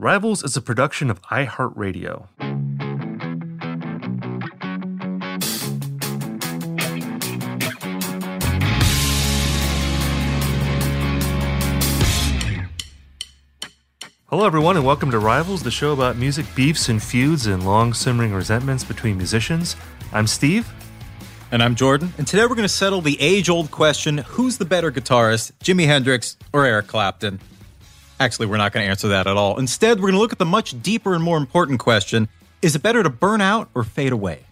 Rivals is a production of iHeartRadio. Hello, everyone, and welcome to Rivals, the show about music beefs and feuds and long simmering resentments between musicians. I'm Steve. And I'm Jordan. And today we're going to settle the age old question who's the better guitarist, Jimi Hendrix or Eric Clapton? Actually, we're not going to answer that at all. Instead, we're going to look at the much deeper and more important question is it better to burn out or fade away?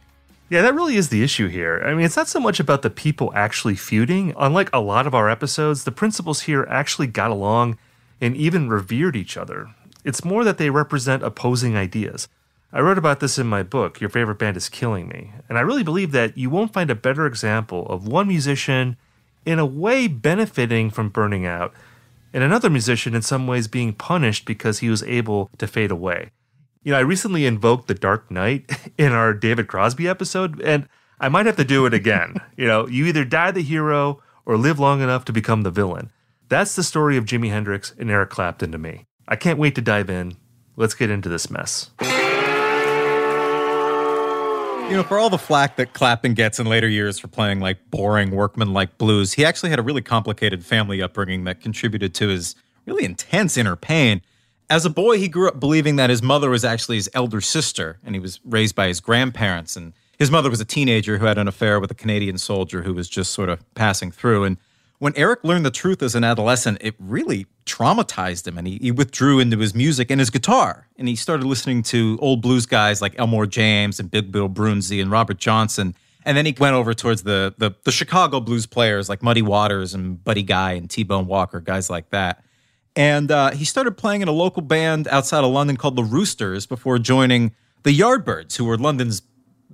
Yeah, that really is the issue here. I mean, it's not so much about the people actually feuding. Unlike a lot of our episodes, the principals here actually got along and even revered each other. It's more that they represent opposing ideas. I wrote about this in my book, Your Favorite Band is Killing Me, and I really believe that you won't find a better example of one musician in a way benefiting from burning out, and another musician in some ways being punished because he was able to fade away. You know, I recently invoked the Dark Knight in our David Crosby episode, and I might have to do it again. you know, you either die the hero or live long enough to become the villain. That's the story of Jimi Hendrix and Eric Clapton to me. I can't wait to dive in. Let's get into this mess. You know, for all the flack that Clapton gets in later years for playing like boring workman like blues, he actually had a really complicated family upbringing that contributed to his really intense inner pain. As a boy, he grew up believing that his mother was actually his elder sister, and he was raised by his grandparents. And his mother was a teenager who had an affair with a Canadian soldier who was just sort of passing through. And when Eric learned the truth as an adolescent, it really traumatized him, and he, he withdrew into his music and his guitar. And he started listening to old blues guys like Elmore James and Big Bill Broonzy and Robert Johnson. And then he went over towards the, the the Chicago blues players like Muddy Waters and Buddy Guy and T Bone Walker, guys like that. And uh, he started playing in a local band outside of London called the Roosters before joining the Yardbirds, who were London's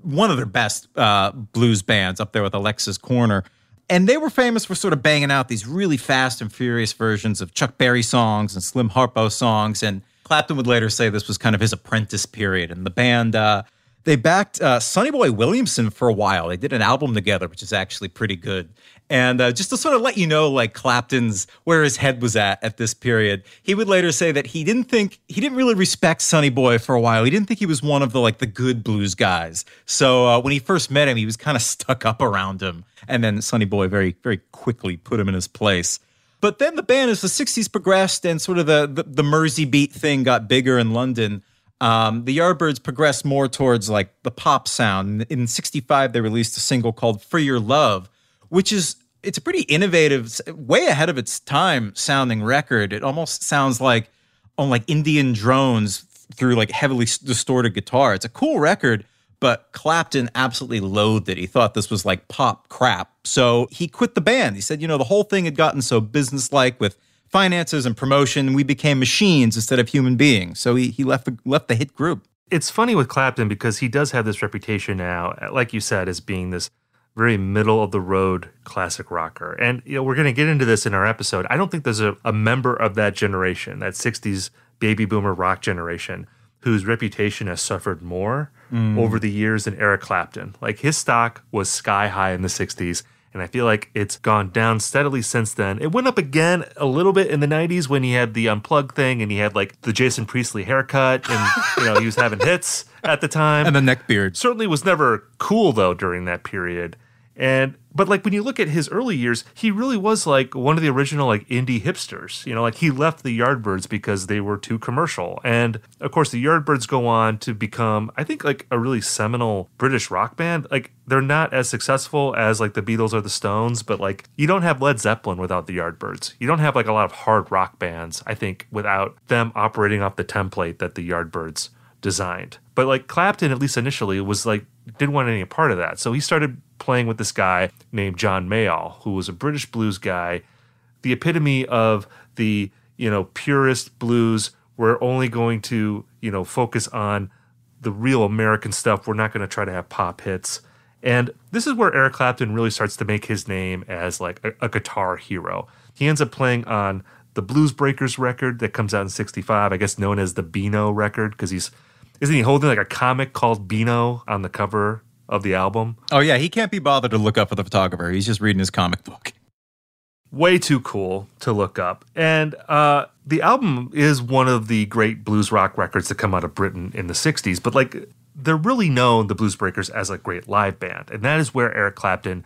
one of their best uh, blues bands up there with Alexis Korner. And they were famous for sort of banging out these really fast and furious versions of Chuck Berry songs and Slim Harpo songs. And Clapton would later say this was kind of his apprentice period. And the band, uh, they backed uh, Sonny Boy Williamson for a while. They did an album together, which is actually pretty good. And uh, just to sort of let you know, like Clapton's where his head was at at this period, he would later say that he didn't think he didn't really respect Sonny Boy for a while. He didn't think he was one of the like the good blues guys. So uh, when he first met him, he was kind of stuck up around him. And then Sonny Boy very very quickly put him in his place. But then the band, as the '60s progressed and sort of the the, the Mersey beat thing got bigger in London. Um, the Yardbirds progressed more towards like the pop sound. In '65, they released a single called "For Your Love," which is it's a pretty innovative, way ahead of its time sounding record. It almost sounds like on like Indian drones through like heavily distorted guitar. It's a cool record, but Clapton absolutely loathed it. He thought this was like pop crap. So he quit the band. He said, you know, the whole thing had gotten so businesslike with finances and promotion. We became machines instead of human beings. So he, he left the, left the hit group. It's funny with Clapton because he does have this reputation now, like you said, as being this very middle of the road classic rocker. And you know, we're going to get into this in our episode. I don't think there's a, a member of that generation, that 60s baby boomer rock generation, whose reputation has suffered more Mm. over the years than Eric Clapton. Like his stock was sky high in the 60s. And I feel like it's gone down steadily since then. It went up again a little bit in the 90s when he had the unplugged thing and he had like the Jason Priestley haircut and, you know, he was having hits at the time. And the neck beard. Certainly was never cool though during that period. And but like when you look at his early years, he really was like one of the original like indie hipsters. You know, like he left the Yardbirds because they were too commercial. And of course the Yardbirds go on to become I think like a really seminal British rock band. Like they're not as successful as like the Beatles or the Stones, but like you don't have Led Zeppelin without the Yardbirds. You don't have like a lot of hard rock bands, I think, without them operating off the template that the Yardbirds designed. But like Clapton, at least initially, was like didn't want any part of that. So he started playing with this guy named John Mayall, who was a British blues guy, the epitome of the you know purist blues. We're only going to you know focus on the real American stuff. We're not going to try to have pop hits. And this is where Eric Clapton really starts to make his name as like a, a guitar hero. He ends up playing on the Blues Breakers record that comes out in 65, I guess known as the Beano record because he's isn't he holding like a comic called Beano on the cover of the album? Oh, yeah. He can't be bothered to look up for the photographer. He's just reading his comic book. Way too cool to look up. And uh, the album is one of the great blues rock records that come out of Britain in the 60s. But like, they're really known, the Blues Breakers, as a great live band. And that is where Eric Clapton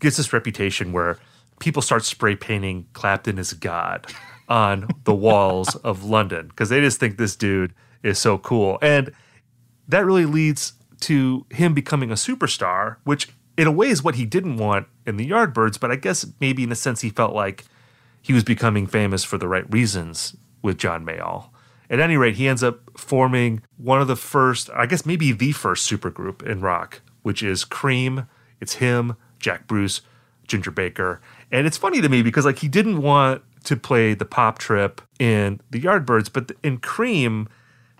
gets this reputation where people start spray painting Clapton as God on the walls of London because they just think this dude is so cool. And that really leads to him becoming a superstar, which in a way is what he didn't want in the Yardbirds, but I guess maybe in a sense he felt like he was becoming famous for the right reasons with John Mayall. At any rate, he ends up forming one of the first, I guess maybe the first supergroup in rock, which is Cream. It's him, Jack Bruce, Ginger Baker. And it's funny to me because like he didn't want to play the pop trip in the Yardbirds, but in Cream,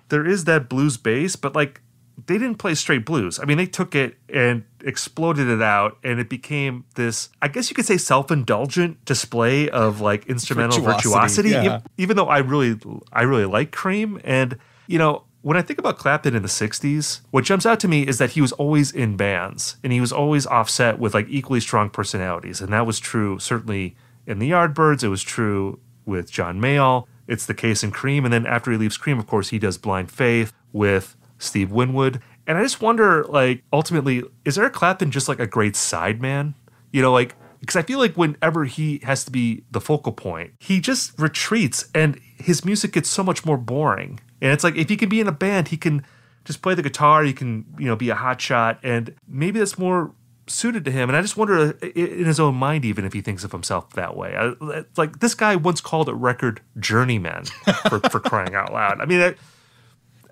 there is that blues bass, but like they didn't play straight blues. I mean, they took it and exploded it out, and it became this, I guess you could say, self indulgent display of like instrumental Virtuosity, virtuosity. yeah. Even though I really, I really like Cream, and you know. When I think about Clapton in the 60s, what jumps out to me is that he was always in bands and he was always offset with like equally strong personalities. And that was true certainly in the Yardbirds. It was true with John Mayall. It's the case in Cream. And then after he leaves Cream, of course, he does Blind Faith with Steve Winwood. And I just wonder, like, ultimately, is Eric Clapton just like a great sideman? You know, like, because I feel like whenever he has to be the focal point, he just retreats and his music gets so much more boring. And it's like if he can be in a band, he can just play the guitar, he can, you know, be a hot shot, and maybe that's more suited to him. And I just wonder uh, in his own mind, even if he thinks of himself that way. I, like this guy once called a record journeyman for, for crying out loud. I mean, I,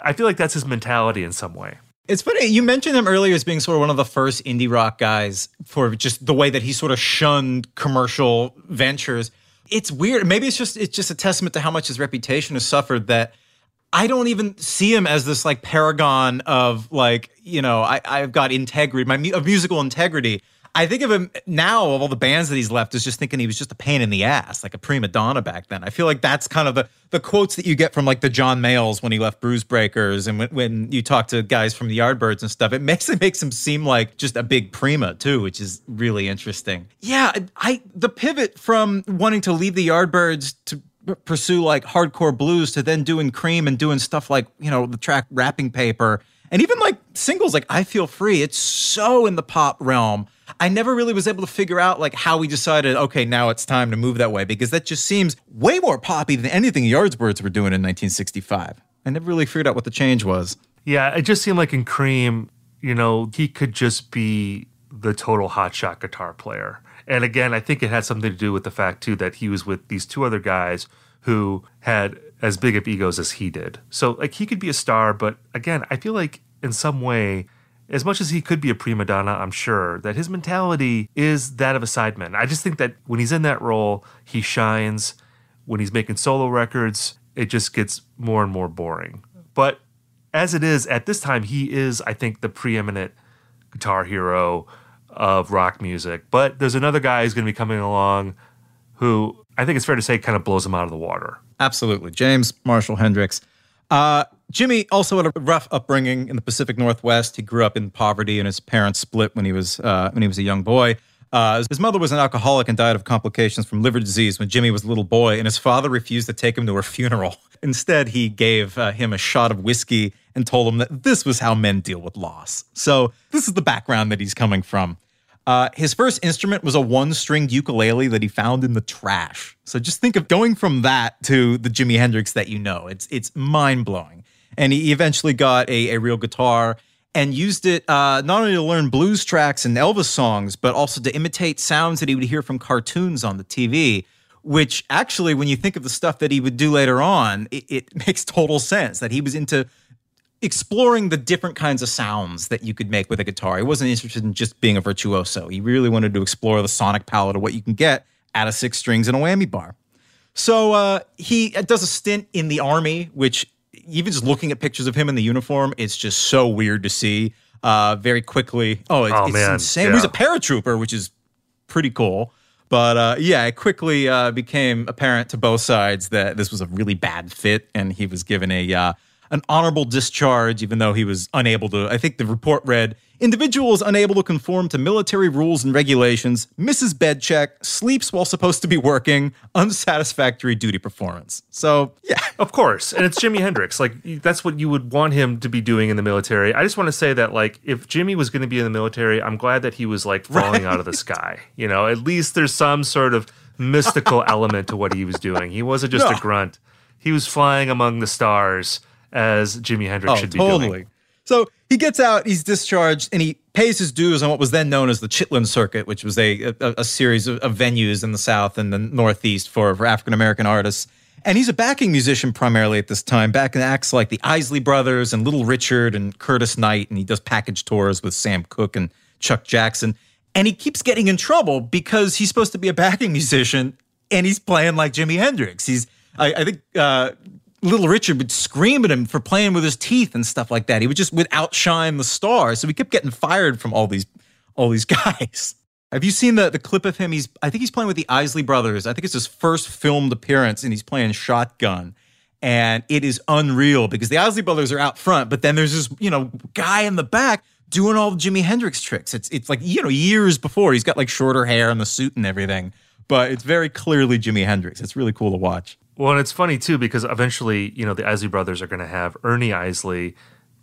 I feel like that's his mentality in some way. It's funny. You mentioned him earlier as being sort of one of the first indie rock guys for just the way that he sort of shunned commercial ventures. It's weird. Maybe it's just it's just a testament to how much his reputation has suffered that I don't even see him as this like paragon of like, you know, I, I've got integrity, my of musical integrity. I think of him now of all the bands that he's left is just thinking he was just a pain in the ass, like a prima donna back then. I feel like that's kind of the the quotes that you get from like the John Mayalls when he left Blues Breakers and when, when you talk to guys from the Yardbirds and stuff. It makes it makes him seem like just a big prima too, which is really interesting. Yeah, I the pivot from wanting to leave the Yardbirds to pursue like hardcore blues to then doing cream and doing stuff like you know the track wrapping paper and even like singles like i feel free it's so in the pop realm i never really was able to figure out like how we decided okay now it's time to move that way because that just seems way more poppy than anything yardbirds were doing in 1965 i never really figured out what the change was Yeah, it just seemed like in Cream, you know, he could just be the total hotshot guitar player. And again, I think it had something to do with the fact too that he was with these two other guys who had as big of egos as he did. So like he could be a star, but again, I feel like in some way, as much as he could be a prima donna, I'm sure that his mentality is that of a sideman. I just think that when he's in that role, he shines when he's making solo records, it just gets more and more boring. But as it is at this time, he is, I think, the preeminent guitar hero of rock music. But there's another guy who's going to be coming along who I think it's fair to say kind of blows him out of the water. Absolutely. James Marshall Hendrix. Uh, Jimi also had a rough upbringing in the Pacific Northwest. He grew up in poverty, and his parents split when he was uh, when he was a young boy. Uh, his mother was an alcoholic and died of complications from liver disease when Jimi was a little boy, and his father refused to take him to her funeral. Instead, he gave uh, him a shot of whiskey and told him that this was how men deal with loss. So, this is the background that he's coming from. Uh, his first instrument was a one stringed ukulele that he found in the trash. So, just think of going from that to the Jimi Hendrix that you know. It's, it's mind blowing. And he eventually got a, a real guitar and used it uh, not only to learn blues tracks and Elvis songs, but also to imitate sounds that he would hear from cartoons on the TV. Which actually, when you think of the stuff that he would do later on, it, it makes total sense that he was into exploring the different kinds of sounds that you could make with a guitar. He wasn't interested in just being a virtuoso. He really wanted to explore the sonic palette of what you can get out of six strings and a whammy bar. So uh, he does a stint in the army, which even just looking at pictures of him in the uniform, it's just so weird to see. Uh, very quickly, oh, it, Oh, it's man. insane. Yeah. He was a paratrooper, which is pretty cool. But uh, yeah, it quickly uh, became apparent to both sides that this was a really bad fit, and he was given a uh, an honorable discharge, even though he was unable to. I think the report read: individuals unable to conform to military rules and regulations, misses bed check, sleeps while supposed to be working, unsatisfactory duty performance. So yeah, Of course. And it's Jimi Hendrix. Like, that's what you would want him to be doing in the military. I just want to say that, like, if Jimi was going to be in the military, I'm glad that he was, like, falling out of the sky. You know, at least there's some sort of mystical element to what he was doing. He wasn't just No. a grunt, he was flying among the stars as Jimi Hendrix Oh, should be totally. doing. So he gets out, he's discharged, and he pays his dues on what was then known as the Chitlin Circuit, which was a, a, a series of, of venues in the South and the Northeast for, for African American artists. And he's a backing musician primarily at this time, back in acts like the Isley Brothers and Little Richard and Curtis Knight. And he does package tours with Sam Cooke and Chuck Jackson. And he keeps getting in trouble because he's supposed to be a backing musician and he's playing like Jimi Hendrix. He's, I, I think, uh, Little Richard would scream at him for playing with his teeth and stuff like that. He would just would outshine the stars. So he kept getting fired from all these all these guys. Have you seen the the clip of him? He's I think he's playing with the Isley Brothers. I think it's his first filmed appearance, and he's playing shotgun. And it is unreal because the Isley Brothers are out front, but then there's this, you know, guy in the back doing all the Jimi Hendrix tricks. It's it's like, you know, years before. He's got like shorter hair and the suit and everything. But it's very clearly Jimi Hendrix. It's really cool to watch. Well, and it's funny too because eventually, you know, the Isley brothers are going to have Ernie Isley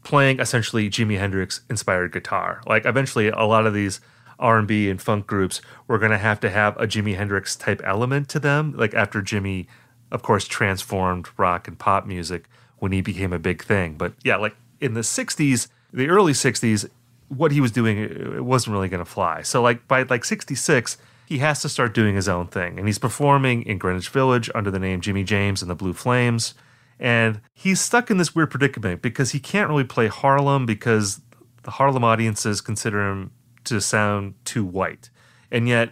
playing essentially Jimi Hendrix inspired guitar. Like eventually, a lot of these R and B and funk groups were going to have to have a Jimi Hendrix type element to them. Like after Jimi, of course, transformed rock and pop music when he became a big thing. But yeah, like in the '60s, the early '60s, what he was doing it wasn't really going to fly. So like by like '66 he has to start doing his own thing. And he's performing in Greenwich Village under the name Jimmy James and the Blue Flames. And he's stuck in this weird predicament because he can't really play Harlem because the Harlem audiences consider him to sound too white. And yet,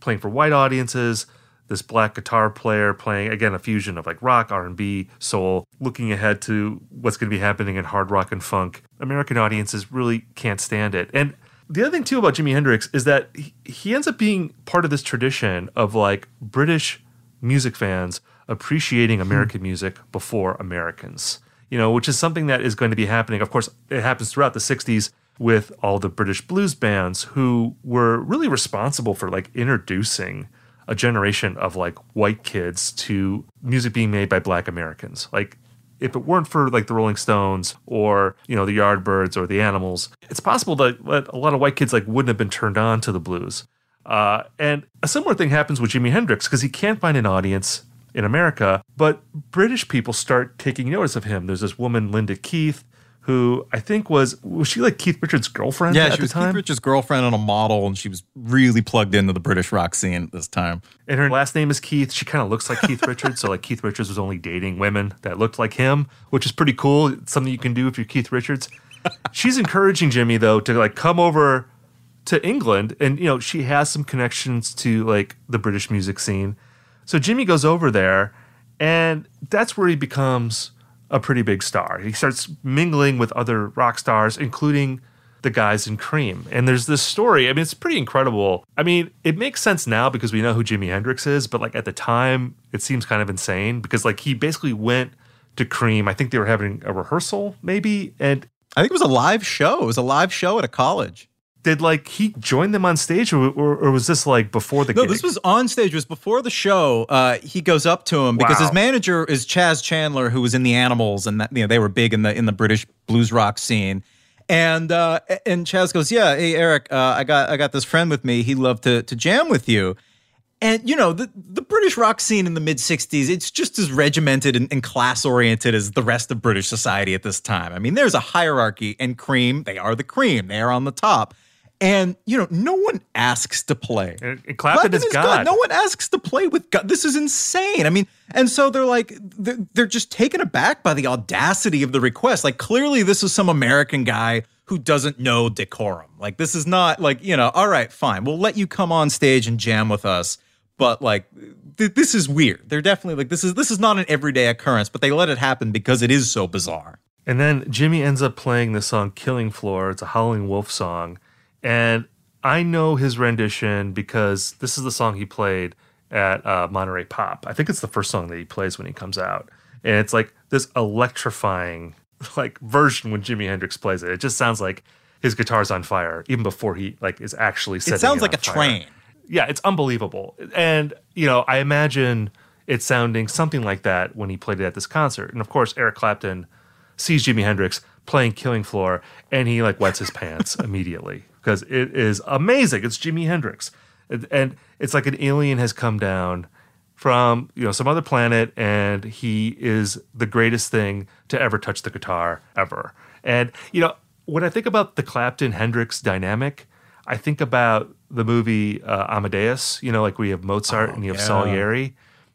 playing for white audiences, this black guitar player playing again a fusion of like rock, R&B, soul, looking ahead to what's going to be happening in hard rock and funk. American audiences really can't stand it. And the other thing too about Jimi Hendrix is that he, he ends up being part of this tradition of like British music fans appreciating hmm. American music before Americans. You know, which is something that is going to be happening. Of course, it happens throughout the 60s with all the British blues bands who were really responsible for like introducing a generation of like white kids to music being made by black Americans. Like if it weren't for like the Rolling Stones or you know the Yardbirds or the Animals, it's possible that that a lot of white kids like wouldn't have been turned on to the blues. Uh, and a similar thing happens with Jimi Hendrix because he can't find an audience in America, but British people start taking notice of him. There's this woman, Linda Keith, who I think was was she like Keith Richards' girlfriend Yeah, at she was time? Keith Richards' girlfriend and a model, and she was really plugged into the British rock scene at this time. and her last name is Keith. She kind of looks like Keith Richards, so like Keith Richards was only dating women that looked like him, which is pretty cool. It's something you can do if you're Keith Richards. She's encouraging Jimi though to like come over to England, and you know she has some connections to like the British music scene. So Jimi goes over there, And that's where he becomes a pretty big star. He starts mingling with other rock stars, including the guys in Cream. And there's this story. I mean, it's pretty incredible. I mean, it makes sense now because we know who Jimi Hendrix is, but like at the time, it seems kind of insane because like he basically went to Cream. I think they were having a rehearsal, maybe, and I think it was a live show. It was a live show at a college. Did like he join them on stage, or, or, or was this like before the? No, gig? this was on stage. It was before the show. Uh, he goes up to him because his manager is Chas Chandler, who was in the Animals, and that, you know they were big in the in the British blues rock scene. And uh, and Chas goes, "Yeah, hey Eric, uh, I got I got this friend with me. He'd love to to jam with you." And you know the the British rock scene in the mid '60s, it's just as regimented and, and class oriented as the rest of British society at this time. I mean, there's a hierarchy, and Cream, they are the cream. They are on the top. And you know, no one asks to play. And Clapton is good. God. No one asks to play with God. This is insane. I mean, and so they're like, they're, they're just taken aback by the audacity of the request. Like, clearly, this is some American guy who doesn't know decorum. Like, this is not like, you know, all right, fine, we'll let you come on stage and jam with us. But like, th- this is weird. They're definitely like, this is this is not an everyday occurrence, but they let it happen because it is so bizarre. And then Jimi ends up playing the song Killing Floor. It's a Howling Wolf song. And I know his rendition because this is the song he played at uh, Monterey Pop. I think it's the first song that he plays when he comes out. And it's like this electrifying like version when Jimi Hendrix plays it. It just sounds like his guitar's on fire even before he like is actually setting It sounds like on a fire. train. Yeah, it's unbelievable. And, you know, I imagine it sounding something like that when he played it at this concert. And of course, Eric Clapton sees Jimi Hendrix playing Killing Floor and he like wets his pants immediately because it is amazing. It's Jimi Hendrix. And- it's like an alien has come down from, you know, some other planet and he is the greatest thing to ever touch the guitar ever. And, you know, when I think about the Clapton Hendrix dynamic, I think about the movie uh, Amadeus, you know, like we have Mozart and you have yeah. Salieri.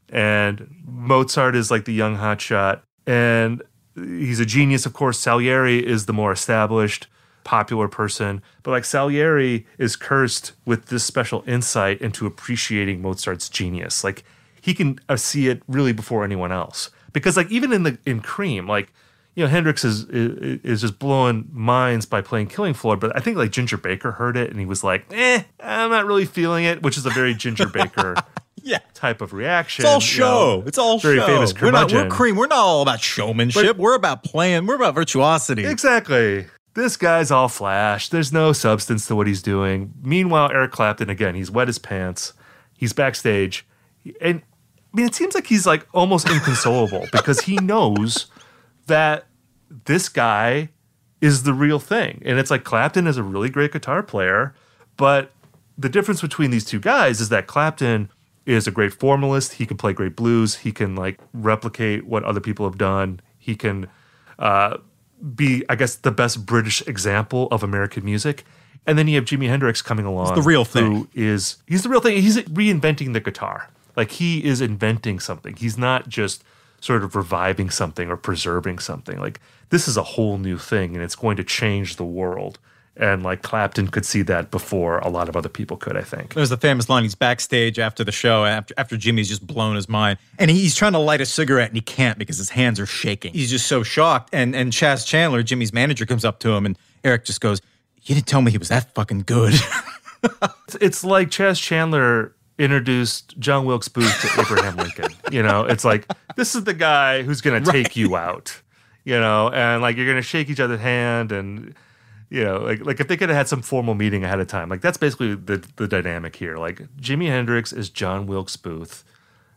And Mozart is like the young hotshot, and he's a genius, of course. Salieri is the more established, popular person. But like Salieri is cursed with this special insight into appreciating Mozart's genius. Like he can uh, see it really before anyone else. Because like even in the in Cream, like you know Hendrix is is, is just blowing minds by playing Killing Floor. But I think like Ginger Baker heard it and he was like, "Eh, I'm not really feeling it," which is a very Ginger Baker Yeah. type of reaction. It's all you show. know, it's all very show. famous we're not we're cream. We're not all about showmanship. we're about playing. We're about virtuosity. Exactly. This guy's all flash. There's no substance to what he's doing. Meanwhile, Eric Clapton, again, he's wet his pants. He's backstage. And I mean, it seems like he's like almost inconsolable because he knows that this guy is the real thing. And it's like Clapton is a really great guitar player, but the difference between these two guys is that Clapton is a great formalist. He can play great blues. He can like replicate what other people have done. He can uh, be, I guess, the best British example of American music. And then you have Jimi Hendrix coming along. the real thing. is he's the real thing. He's reinventing the guitar. Like he is inventing something. He's not just sort of reviving something or preserving something. Like this is a whole new thing and it's going to change the world. And like Clapton could see that before a lot of other people could, I think. There's the famous line. He's backstage after the show, after after Jimi's just blown his mind, and he's trying to light a cigarette and he can't because his hands are shaking. He's just so shocked. And and Chas Chandler, Jimi's manager, comes up to him, and Eric just goes, "You didn't tell me he was that fucking good." It's, it's like Chas Chandler introduced John Wilkes Booth to Abraham Lincoln. You know, it's like this is the guy who's going to take you out. You know, and like you're going to shake each other's hand, and you know, like like if they could have had some formal meeting ahead of time, like that's basically the the dynamic here. Like Jimi Hendrix is John Wilkes Booth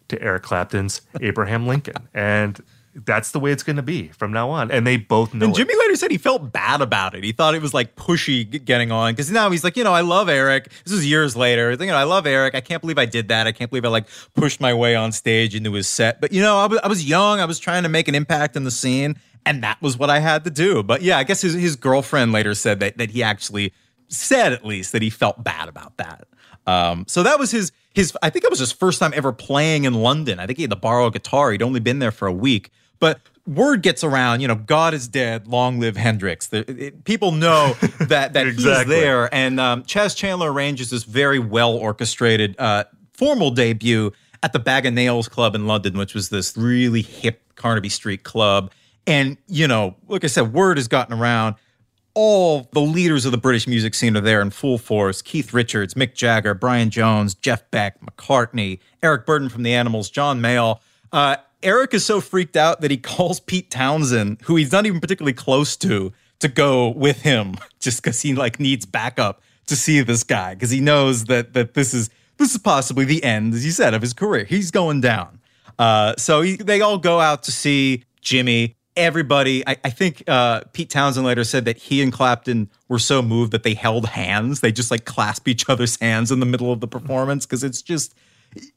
to Eric Clapton's Abraham Lincoln, and that's the way it's going to be from now on. And they both know and it. Jimi later said he felt bad about it. He thought it was like pushy getting on because now he's like, you know, I love Eric. This was years later. You know, I love Eric. I can't believe I did that. I can't believe I like pushed my way on stage into his set. But you know, I was, I was young. I was trying to make an impact in the scene, and that was what I had to do. But yeah, I guess his his girlfriend later said that that he actually said at least that he felt bad about that. Um, so that was his his. I think that was his first time ever playing in London. I think he had to borrow a guitar. He'd only been there for a week, but word gets around. You know, God is dead. Long live Hendrix. The, it- people know that that he's Exactly. there. And um, Chas Chandler arranges this very well orchestrated uh, formal debut at the Bag of Nails Club in London, which was this really hip Carnaby Street club. And, you know, like I said, word has gotten around. All the leaders of the British music scene are there in full force Keith Richards, Mick Jagger, Brian Jones, Jeff Beck, McCartney, Eric Burdon from the Animals, John Mayall. Uh, Eric is so freaked out that he calls Pete Townshend, who he's not even particularly close to, to go with him just because he like needs backup to see this guy because he knows that that this is this is possibly the end, as you said, of his career. He's going down. Uh, so he, they all go out to see Jimi. Everybody, I, I think uh, Pete Townshend later said that he and Clapton were so moved that they held hands. They just like clasp each other's hands in the middle of the performance because it's just,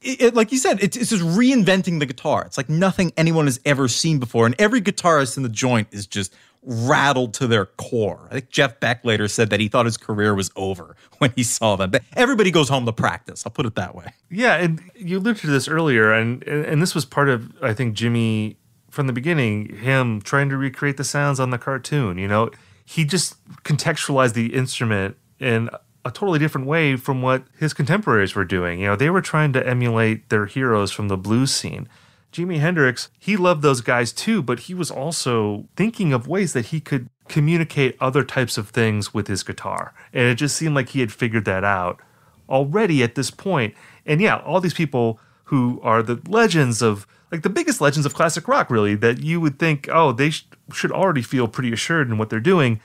it, like you said, it's, it's just reinventing the guitar. It's like nothing anyone has ever seen before. And every guitarist in the joint is just rattled to their core. I think Jeff Beck later said that he thought his career was over when he saw them. But everybody goes home to practice. I'll put it that way. Yeah, and you alluded to this earlier, and and this was part of I think Jimi from the beginning, him trying to recreate the sounds on the cartoon. You know, he just contextualized the instrument in a totally different way from what his contemporaries were doing. You know, they were trying to emulate their heroes from the blues scene. Jimi Hendrix, he loved those guys too, but he was also thinking of ways that he could communicate other types of things with his guitar. And it just seemed like he had figured that out already at this point. And yeah, all these people who are the legends of like the biggest legends of classic rock really that you would think, "Oh, they sh- should already feel pretty assured in what they're doing."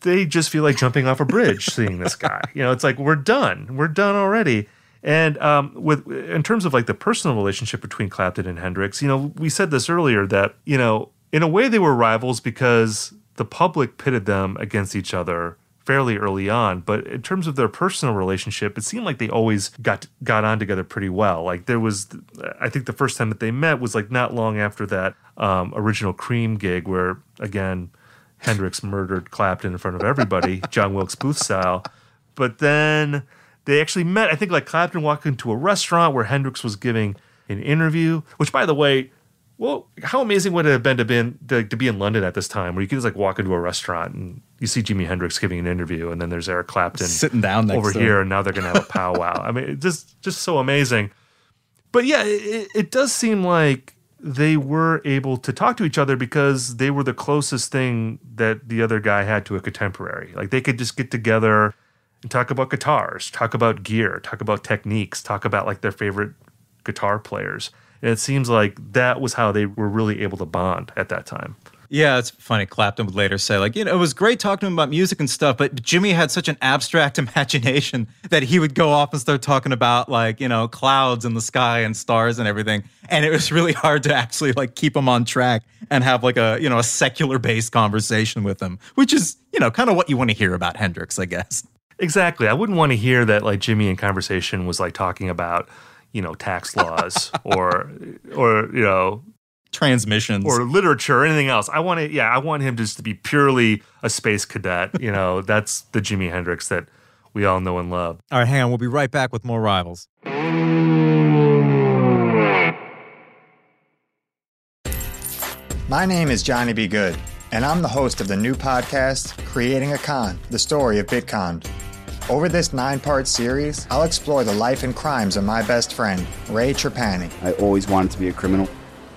They just feel like jumping off a bridge seeing this guy. You know, it's like we're done. We're done already. And um, with in terms of like the personal relationship between Clapton and Hendrix, you know, we said this earlier that you know, in a way, they were rivals because the public pitted them against each other fairly early on. But in terms of their personal relationship, it seemed like they always got got on together pretty well. Like there was, I think the first time that they met was like not long after that um, original Cream gig where again. Hendrix murdered Clapton in front of everybody, John Wilkes Booth style. But then they actually met. I think like Clapton walked into a restaurant where Hendrix was giving an interview. Which, by the way, well, how amazing would it have been to be in, to, to be in London at this time, where you could just like walk into a restaurant and you see Jimi Hendrix giving an interview, and then there's Eric Clapton sitting down over to here, and now they're gonna have a powwow. I mean, just just so amazing. But yeah, it, it does seem like they were able to talk to each other because they were the closest thing that the other guy had to a contemporary. Like they could just get together and talk about guitars, talk about gear, talk about techniques, talk about like their favorite guitar players. And it seems like that was how they were really able to bond at that time. Yeah, it's funny. Clapton would later say, like, you know, it was great talking to him about music and stuff, but Jimi had such an abstract imagination that he would go off and start talking about, like, you know, clouds in the sky and stars and everything. And it was really hard to actually, like, keep him on track and have, like, a, you know, a secular based conversation with him, which is, you know, kind of what you want to hear about Hendrix, I guess. Exactly. I wouldn't want to hear that, like, Jimi in conversation was, like, talking about, you know, tax laws or, or, you know, transmissions or literature or anything else. I want to, yeah, I want him just to be purely a space cadet. You know, that's the Jimi Hendrix that we all know and love. All right, hang on. We'll be right back with more rivals. My name is Johnny B. Good, and I'm the host of the new podcast, Creating a Con The Story of Bitcon. Over this nine part series, I'll explore the life and crimes of my best friend, Ray Trapani. I always wanted to be a criminal.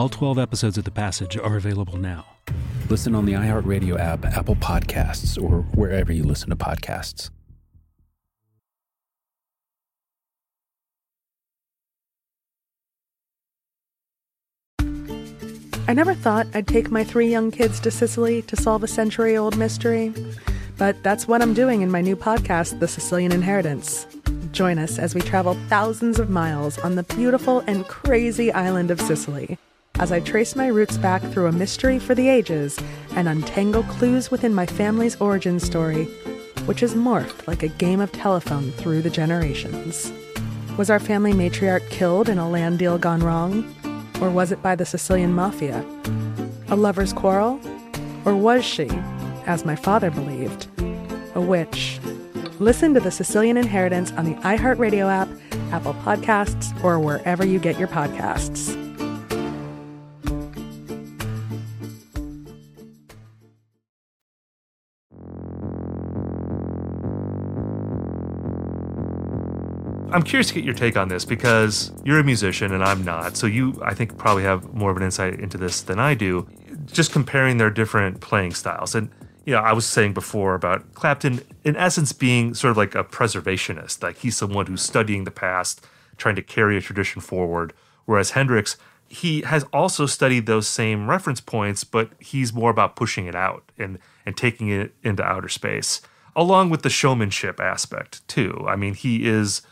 All 12 episodes of The Passage are available now. Listen on the iHeartRadio app, Apple Podcasts, or wherever you listen to podcasts. I never thought I'd take my three young kids to Sicily to solve a century old mystery. But that's what I'm doing in my new podcast, The Sicilian Inheritance. Join us as we travel thousands of miles on the beautiful and crazy island of Sicily as I trace my roots back through a mystery for the ages and untangle clues within my family's origin story, which has morphed like a game of telephone through the generations. Was our family matriarch killed in a land deal gone wrong? Or was it by the Sicilian mafia? A lover's quarrel? Or was she, as my father believed, a witch? Listen to The Sicilian Inheritance on the iHeartRadio app, Apple Podcasts, or wherever you get your podcasts. I'm curious to get your take on this because you're a musician and I'm not. So you, I think, probably have more of an insight into this than I do. Just comparing their different playing styles. And, you know, I was saying before about Clapton, in essence, being sort of like a preservationist. Like he's someone who's studying the past, trying to carry a tradition forward. Whereas Hendrix, he has also studied those same reference points, but he's more about pushing it out and, and taking it into outer space, along with the showmanship aspect, too. I mean, he is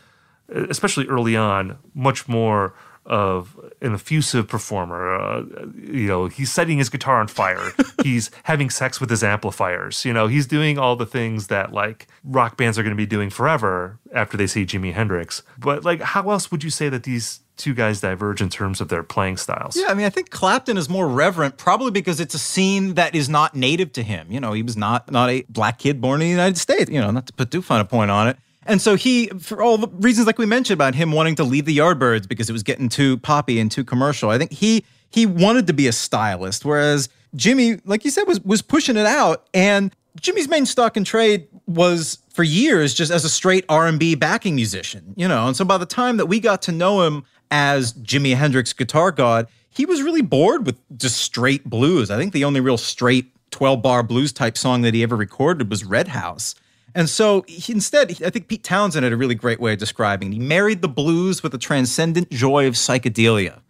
especially early on, much more of an effusive performer. Uh, you know, he's setting his guitar on fire. he's having sex with his amplifiers. You know, he's doing all the things that like rock bands are going to be doing forever after they see Jimi Hendrix. But like, how else would you say that these two guys diverge in terms of their playing styles? Yeah, I mean, I think Clapton is more reverent, probably because it's a scene that is not native to him. You know, he was not not a black kid born in the United States. You know, not to put too fine a point on it. And so he, for all the reasons like we mentioned about him wanting to leave the Yardbirds because it was getting too poppy and too commercial, I think he he wanted to be a stylist, whereas Jimi, like you said, was was pushing it out. And Jimi's main stock and trade was for years just as a straight R&B backing musician, you know. And so by the time that we got to know him as Jimi Hendrix guitar god, he was really bored with just straight blues. I think the only real straight 12 bar blues type song that he ever recorded was Red House. And so he, instead, I think Pete Townshend had a really great way of describing. It. He married the blues with the transcendent joy of psychedelia.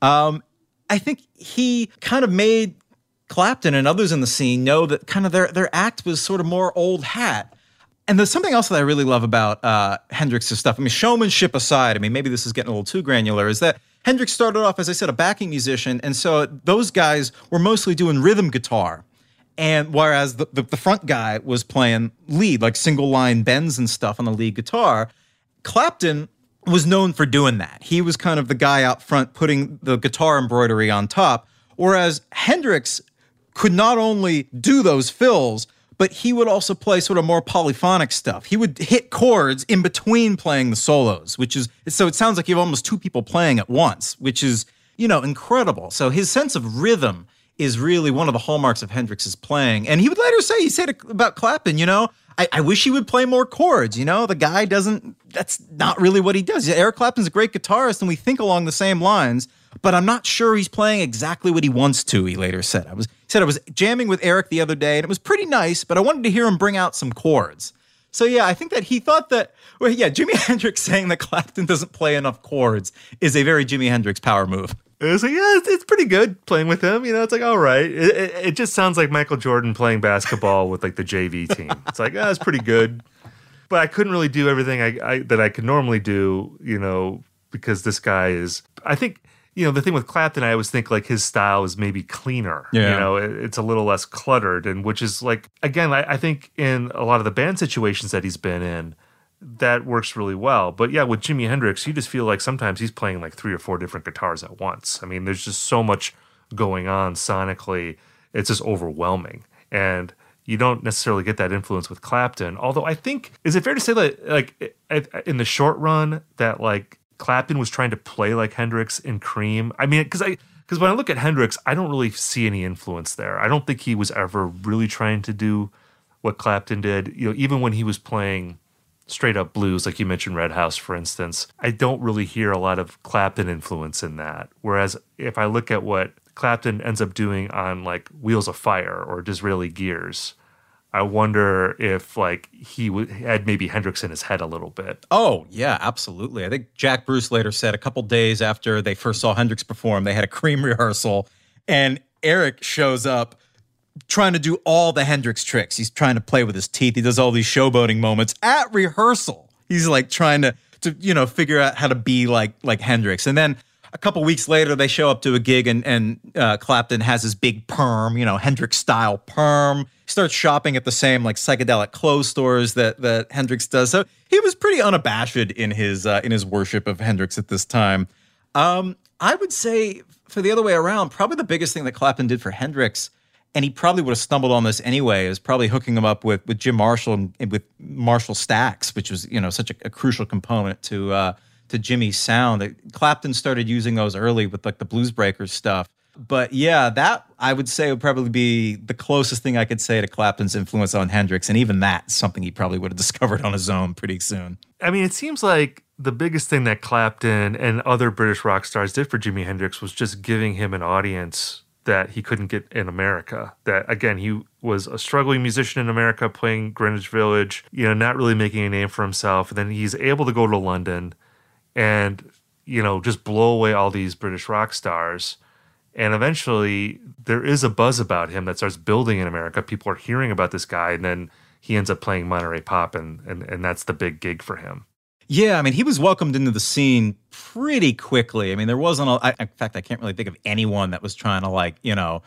Um, I think he kind of made Clapton and others in the scene know that kind of their their act was sort of more old hat. And there's something else that I really love about uh, Hendrix's stuff. I mean, showmanship aside, I mean, maybe this is getting a little too granular. Is that Hendrix started off, as I said, a backing musician, and so those guys were mostly doing rhythm guitar. And whereas the, the, the, front guy was playing lead, like single line bends and stuff on the lead guitar, Clapton was known for doing that. He was kind of the guy out front putting the guitar embroidery on top. Whereas Hendrix could not only do those fills, but he would also play sort of more polyphonic stuff. He would hit chords in between playing the solos, which is so it sounds like you have almost two people playing at once, which is, you know, incredible. So his sense of rhythm is really one of the hallmarks of Hendrix's playing. And he would later say, he said about Clapton, you know, I, I, wish he would play more chords. You know, the guy doesn't, that's not really what he does. Eric Clapton's a great guitarist and we think along the same lines, but I'm not sure he's playing exactly what he wants to, he later said. I was, said I was jamming with Eric the other day and it was pretty nice, but I wanted to hear him bring out some chords. So yeah, I think that he thought that, well, yeah, Jimi Hendrix saying that Clapton doesn't play enough chords is a very Jimi Hendrix power move. It was like, yeah, it's, it's, pretty good playing with him. You know, it's like, all right. It, it, it, just sounds like Michael Jordan playing basketball with like the JV team. It's like, yeah, it's pretty good. But I couldn't really do everything I, I, that I could normally do, you know, because this guy is, I think, you know, the thing with Clapton, I always think like his style is maybe cleaner. Yeah. You know, it, it's a little less cluttered. And which is like, again, I, I think in a lot of the band situations that he's been in, that works really well. But yeah, with Jimi Hendrix, you just feel like sometimes he's playing like three or four different guitars at once. I mean, there's just so much going on sonically. It's just overwhelming. And you don't necessarily get that influence with Clapton. Although I think, is it fair to say that, like, in the short run, that like Clapton was trying to play like Hendrix in Cream. I mean, because I because when I look at Hendrix, I don't really see any influence there. I don't think he was ever really trying to do what Clapton did. You know, even when he was playing straight up blues, like you mentioned Red House, for instance, I don't really hear a lot of Clapton influence in that. Whereas if I look at what Clapton ends up doing on like Wheels of Fire or Disraeli Gears, I wonder if like he w- had maybe Hendrix in his head a little bit. Oh yeah, absolutely. I think Jack Bruce later said a couple days after they first saw Hendrix perform, they had a cream rehearsal, and Eric shows up trying to do all the Hendrix tricks. He's trying to play with his teeth. He does all these showboating moments at rehearsal. He's like trying to to you know figure out how to be like like Hendrix, and then a couple weeks later, they show up to a gig and, and uh, Clapton has his big perm, you know, Hendrix style perm. He starts shopping at the same like psychedelic clothes stores that that Hendrix does. So he was pretty unabashed in his uh, in his worship of Hendrix at this time. Um, I would say for the other way around, probably the biggest thing that Clapton did for Hendrix, and he probably would have stumbled on this anyway, is probably hooking him up with with Jim Marshall and, with Marshall Stacks, which was you know such a, a crucial component to. Uh, to Jimi's sound. Clapton started using those early with like the Blues Breakers stuff. But yeah, that I would say would probably be the closest thing I could say to Clapton's influence on Hendrix. And even that's something he probably would have discovered on his own pretty soon. I mean, it seems like the biggest thing that Clapton and other British rock stars did for Jimi Hendrix was just giving him an audience that he couldn't get in America. That again, he was a struggling musician in America playing Greenwich Village, you know, not really making a name for himself. And then he's able to go to London and you know just blow away all these British rock stars. And eventually, there is a buzz about him that starts building in America. People are hearing about this guy, and then he ends up playing Monterey Pop, and and, and that's the big gig for him. Yeah, I mean, he was welcomed into the scene pretty quickly. I mean, there wasn't, a, I, in fact, I can't really think of anyone that was trying to, like, you know,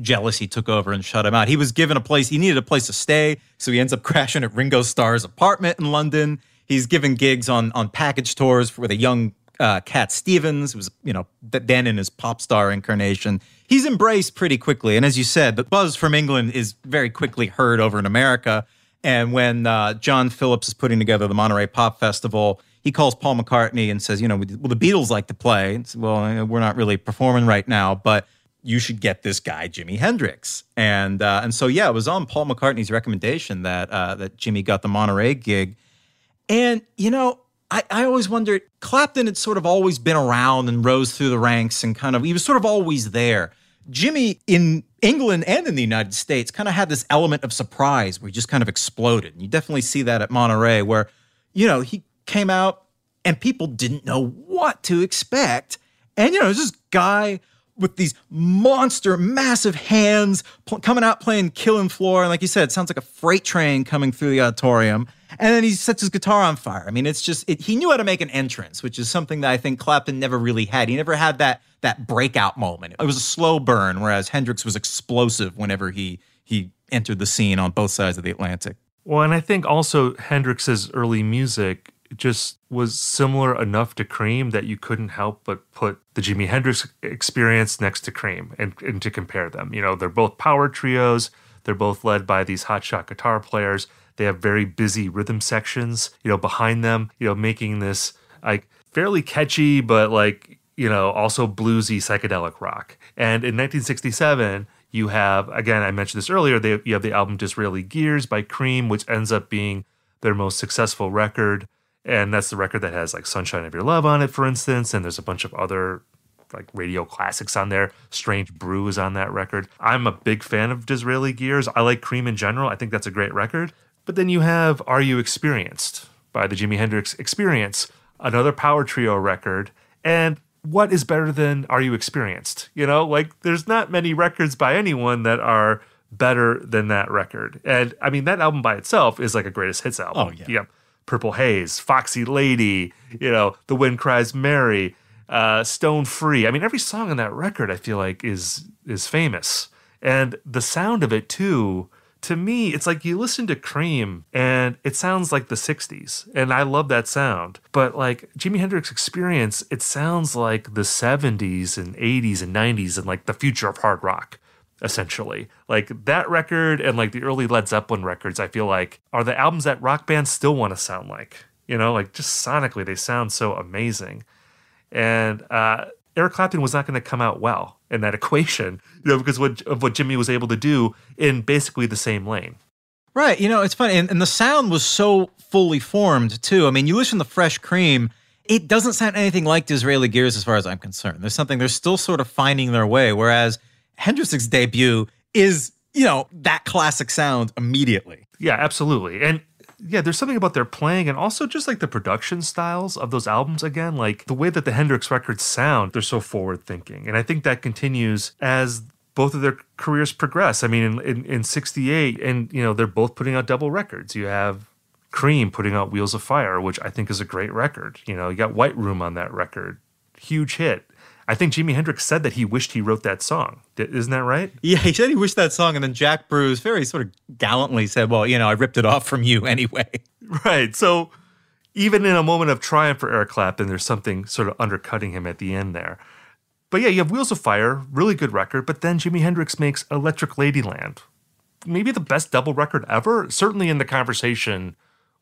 jealousy took over and shut him out. He was given a place, he needed a place to stay. So he ends up crashing at Ringo Starr's apartment in London. He's given gigs on on package tours with a young uh, Cat Stevens, who was you know then in his pop star incarnation. He's embraced pretty quickly, and as you said, the buzz from England is very quickly heard over in America. And when uh, John Phillips is putting together the Monterey Pop Festival, he calls Paul McCartney and says, you know, well, the Beatles like to play. well, we're not really performing right now, but you should get this guy Jimi Hendrix. And uh, and so yeah, it was on Paul McCartney's recommendation that uh, that Jimi got the Monterey gig. And, you know, I, I always wondered, Clapton had sort of always been around and rose through the ranks and kind of, he was sort of always there. Jimi in England and in the United States kind of had this element of surprise where he just kind of exploded. And you definitely see that at Monterey, where, you know, he came out and people didn't know what to expect. And, you know, this guy with these monster, massive hands pl- coming out playing Killing Floor. And like you said, it sounds like a freight train coming through the auditorium and then he sets his guitar on fire. I mean, it's just it, he knew how to make an entrance, which is something that I think Clapton never really had. He never had that that breakout moment. It was a slow burn, whereas Hendrix was explosive whenever he he entered the scene on both sides of the Atlantic. Well, and I think also Hendrix's early music just was similar enough to Cream that you couldn't help but put the Jimi Hendrix experience next to Cream and, and to compare them. You know, they're both power trios. They're both led by these hotshot guitar players. They have very busy rhythm sections, you know, behind them, you know, making this like fairly catchy, but like, you know, also bluesy psychedelic rock. And in 1967, you have, again, I mentioned this earlier, they, you have the album Disraeli Gears by Cream, which ends up being their most successful record. And that's the record that has like Sunshine of Your Love on it, for instance. And there's a bunch of other like radio classics on there. Strange Brew is on that record. I'm a big fan of Disraeli Gears. I like Cream in general. I think that's a great record. But then you have Are You Experienced by the Jimi Hendrix Experience, another power trio record. And what is better than Are You Experienced? You know, like there's not many records by anyone that are better than that record. And I mean, that album by itself is like a greatest hits album. Oh, yeah. You Purple Haze, Foxy Lady, you know, The Wind Cries Mary, uh, Stone Free. I mean, every song on that record I feel like is is famous. And the sound of it too to me, it's like you listen to Cream and it sounds like the 60s. And I love that sound. But like Jimi Hendrix Experience, it sounds like the 70s and 80s and 90s and like the future of hard rock, essentially. Like that record and like the early Led Zeppelin records, I feel like are the albums that rock bands still want to sound like. You know, like just sonically, they sound so amazing. And uh, Eric Clapton was not going to come out well in that equation, you know, because what, of what Jimi was able to do in basically the same lane. Right. You know, it's funny. And, and the sound was so fully formed, too. I mean, you listen to Fresh Cream, it doesn't sound anything like Disraeli Gears as far as I'm concerned. There's something, they're still sort of finding their way. Whereas Hendrix's debut is, you know, that classic sound immediately. Yeah, absolutely. And yeah, there's something about their playing and also just like the production styles of those albums again, like the way that the Hendrix records sound, they're so forward thinking. And I think that continues as both of their careers progress. I mean, in, in, in 68, and you know, they're both putting out double records. You have Cream putting out Wheels of Fire, which I think is a great record. You know, you got White Room on that record, huge hit. I think Jimi Hendrix said that he wished he wrote that song. Isn't that right? Yeah, he said he wished that song, and then Jack Bruce very sort of gallantly said, "Well, you know, I ripped it off from you anyway." Right. So even in a moment of triumph for Eric Clapton, there's something sort of undercutting him at the end there. But yeah, you have Wheels of Fire, really good record. But then Jimi Hendrix makes Electric Ladyland, maybe the best double record ever. Certainly in the conversation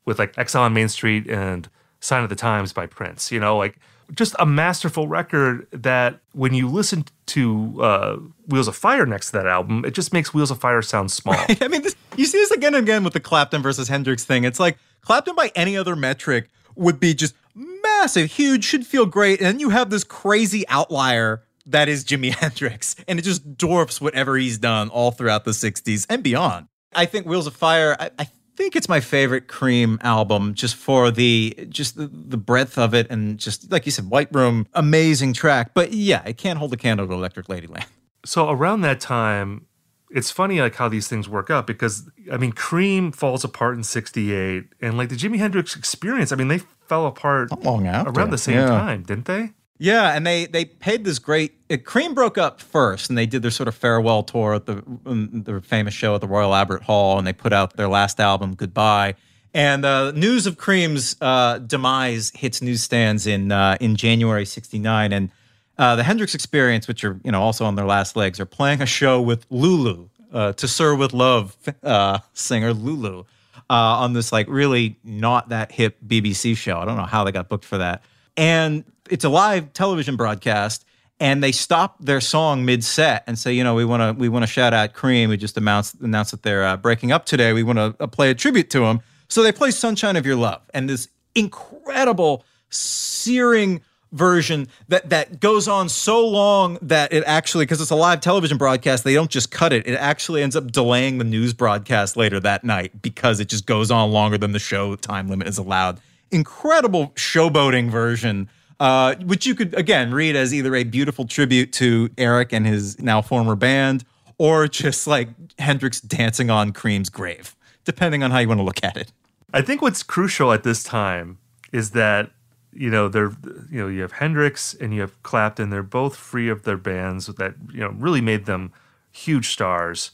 with like Exile on Main Street and Sign of the Times by Prince. You know, like just a masterful record that when you listen to uh, Wheels of Fire next to that album, it just makes Wheels of Fire sound small. Right? I mean, this, you see this again and again with the Clapton versus Hendrix thing. It's like Clapton by any other metric would be just massive, huge, should feel great. And then you have this crazy outlier that is Jimi Hendrix, and it just dwarfs whatever he's done all throughout the 60s and beyond. I think Wheels of Fire, I, I think it's my favorite Cream album just for the just the, the, breadth of it and just like you said, White Room, amazing track. But yeah, it can't hold a candle to Electric Ladyland. So around that time, it's funny like how these things work out because I mean Cream falls apart in '68, and like the Jimi Hendrix Experience, I mean they fell apart Not long after. around the same Yeah. time, didn't they? Yeah, and they they paid this great. It, Cream broke up first, and they did their sort of farewell tour at the um, their famous show at the Royal Albert Hall, and they put out their last album, Goodbye. And uh, news of Cream's uh, demise hits newsstands in uh, in January '69, and uh, the Hendrix Experience, which are you know also on their last legs, are playing a show with Lulu, uh, "To Sir with Love" uh, singer Lulu, uh, on this like really not that hip BBC show. I don't know how they got booked for that, and it's a live television broadcast. And they stop their song mid set and say, you know, we want to we want to shout out Cream. We just announced announced that they're uh, breaking up today. We want to uh, play a tribute to them. So they play "Sunshine of Your Love" and this incredible, searing version that that goes on so long that it actually because it's a live television broadcast they don't just cut it it actually ends up delaying the news broadcast later that night because it just goes on longer than the show time limit is allowed incredible showboating version uh, which you could again read as either a beautiful tribute to Eric and his now former band or just like Hendrix dancing on Cream's grave depending on how you want to look at it I think what's crucial at this time is that you know they're you know you have Hendrix and you have Clapton. They're both free of their bands that you know really made them huge stars.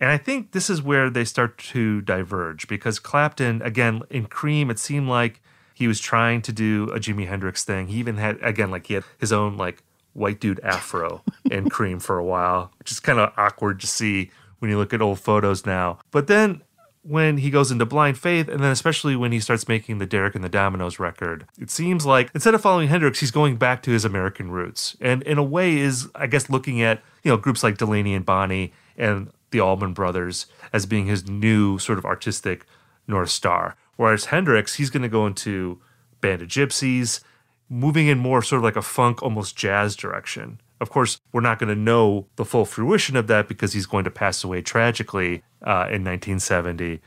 And I think this is where they start to diverge because Clapton, again, in Cream, it seemed like he was trying to do a Jimi Hendrix thing. He even had, again, like he had his own like white dude afro and Cream for a while, which is kind of awkward to see when you look at old photos now. But then when he goes into blind faith, and then especially when he starts making the Derek and the Dominos record, it seems like instead of following Hendrix, he's going back to his American roots, and in a way is I guess looking at you know groups like Delaney and Bonnie and the Allman Brothers as being his new sort of artistic north star. Whereas Hendrix, he's going to go into Band of Gypsys, moving in more sort of like a funk, almost jazz direction. Of course, we're not going to know the full fruition of that because he's going to pass away tragically uh, in 1970.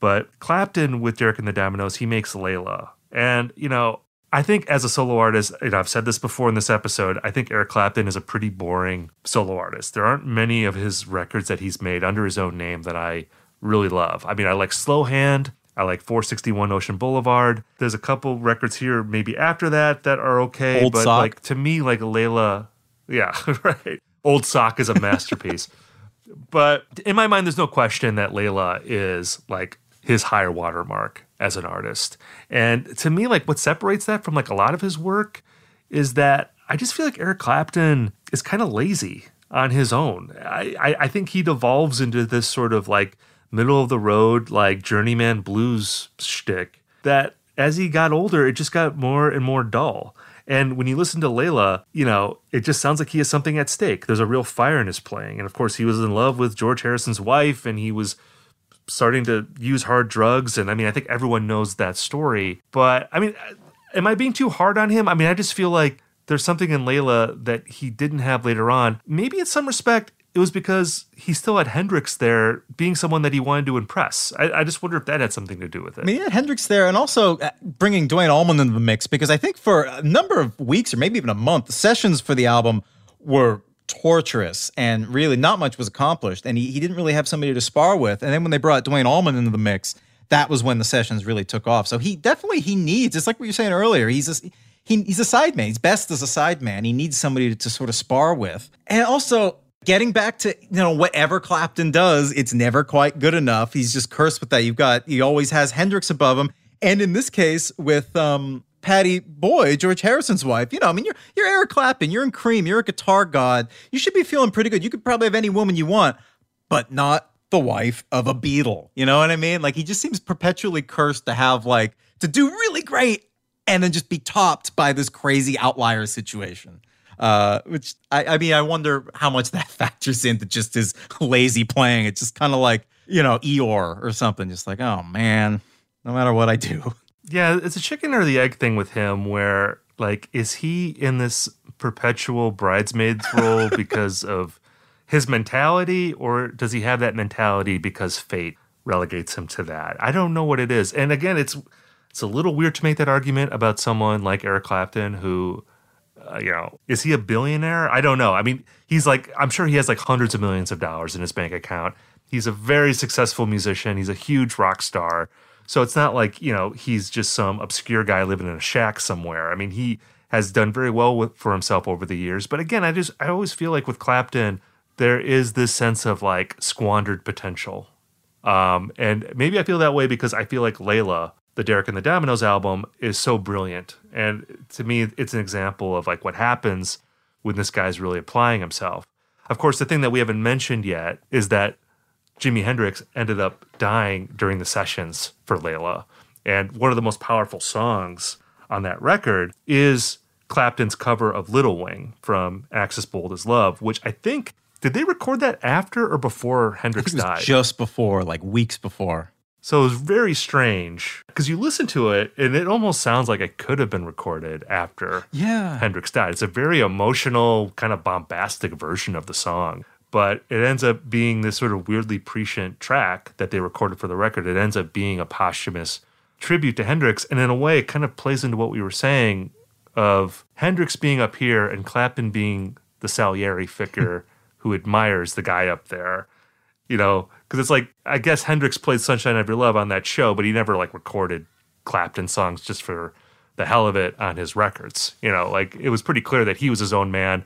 But Clapton with Derek and the Dominos, he makes Layla. And, you know, I think as a solo artist, and I've said this before in this episode, I think Eric Clapton is a pretty boring solo artist. There aren't many of his records that he's made under his own name that I really love. I mean, I like Slowhand. I like 461 Ocean Boulevard. There's a couple records here, maybe after that, that are okay. Old but Sock. like to me, like Layla, yeah, right. Old Sock is a masterpiece. but in my mind, there's no question that Layla is like his higher watermark as an artist. And to me, like what separates that from like a lot of his work is that I just feel like Eric Clapton is kind of lazy on his own. I, I, I think he devolves into this sort of like middle of the road, like journeyman blues shtick that as he got older, it just got more and more dull. And when you listen to Layla, you know, it just sounds like he has something at stake. There's a real fire in his playing. And of course, he was in love with George Harrison's wife and he was starting to use hard drugs. And I mean, I think everyone knows that story. But I mean, am I being too hard on him? I mean, I just feel like there's something in Layla that he didn't have later on. Maybe in some respect, it was because he still had Hendrix there, being someone that he wanted to impress. I, I, just wonder if that had something to do with it. I mean, he had Hendrix there, and also uh, bringing Duane Allman into the mix because I think for a number of weeks or maybe even a month, the sessions for the album were torturous and really not much was accomplished. And he, he didn't really have somebody to spar with. And then when they brought Duane Allman into the mix, that was when the sessions really took off. So he definitely he needs. It's like what you're saying earlier. He's a, he, he's a side man. He's best as a side man. He needs somebody to, to sort of spar with. And also, getting back to you know whatever Clapton does, it's never quite good enough. He's just cursed with that. You've got he always has Hendrix above him, and in this case with um Pattie Boyd, George Harrison's wife. You know, I mean, you're you're Eric Clapton, you're in Cream, you're a guitar god. You should be feeling pretty good. You could probably have any woman you want, but not the wife of a Beatle. You know what I mean? Like he just seems perpetually cursed to have like to do really great and then just be topped by this crazy outlier situation. Uh, which I, I mean, I wonder how much that factors into just his lazy playing. It's just kind of like you know Eeyore or something. Just like, oh man, no matter what I do. Yeah, it's a chicken or the egg thing with him. Where like, is he in this perpetual bridesmaids role because of his mentality, or does he have that mentality because fate relegates him to that? I don't know what it is. And again, it's it's a little weird to make that argument about someone like Eric Clapton, who, uh, you know, is he a billionaire? I don't know. I mean, he's like, I'm sure he has like hundreds of millions of dollars in his bank account. He's a very successful musician. He's a huge rock star. So it's not like, you know, he's just some obscure guy living in a shack somewhere. I mean, he has done very well with, for himself over the years. But again, I just, I always feel like with Clapton, there is this sense of like squandered potential. Um, and maybe I feel that way because I feel like Layla the Derek and the Dominos album is so brilliant. And to me, it's an example of like what happens when this guy's really applying himself. Of course, the thing that we haven't mentioned yet is that Jimi Hendrix ended up dying during the sessions for Layla. And one of the most powerful songs on that record is Clapton's cover of Little Wing from Axis Bold as Love, which I think did they record that after or before Hendrix died? Just before, like weeks before. So it was very strange because you listen to it and it almost sounds like it could have been recorded after yeah. Hendrix died. It's a very emotional, kind of bombastic version of the song. But it ends up being this sort of weirdly prescient track that they recorded for the record. It ends up being a posthumous tribute to Hendrix. And in a way, it kind of plays into what we were saying of Hendrix being up here and Clapton being the Salieri figure who admires the guy up there. You know, because it's like I guess Hendrix played "Sunshine of Your Love" on that show, but he never like recorded Clapton songs just for the hell of it on his records. You know, like it was pretty clear that he was his own man.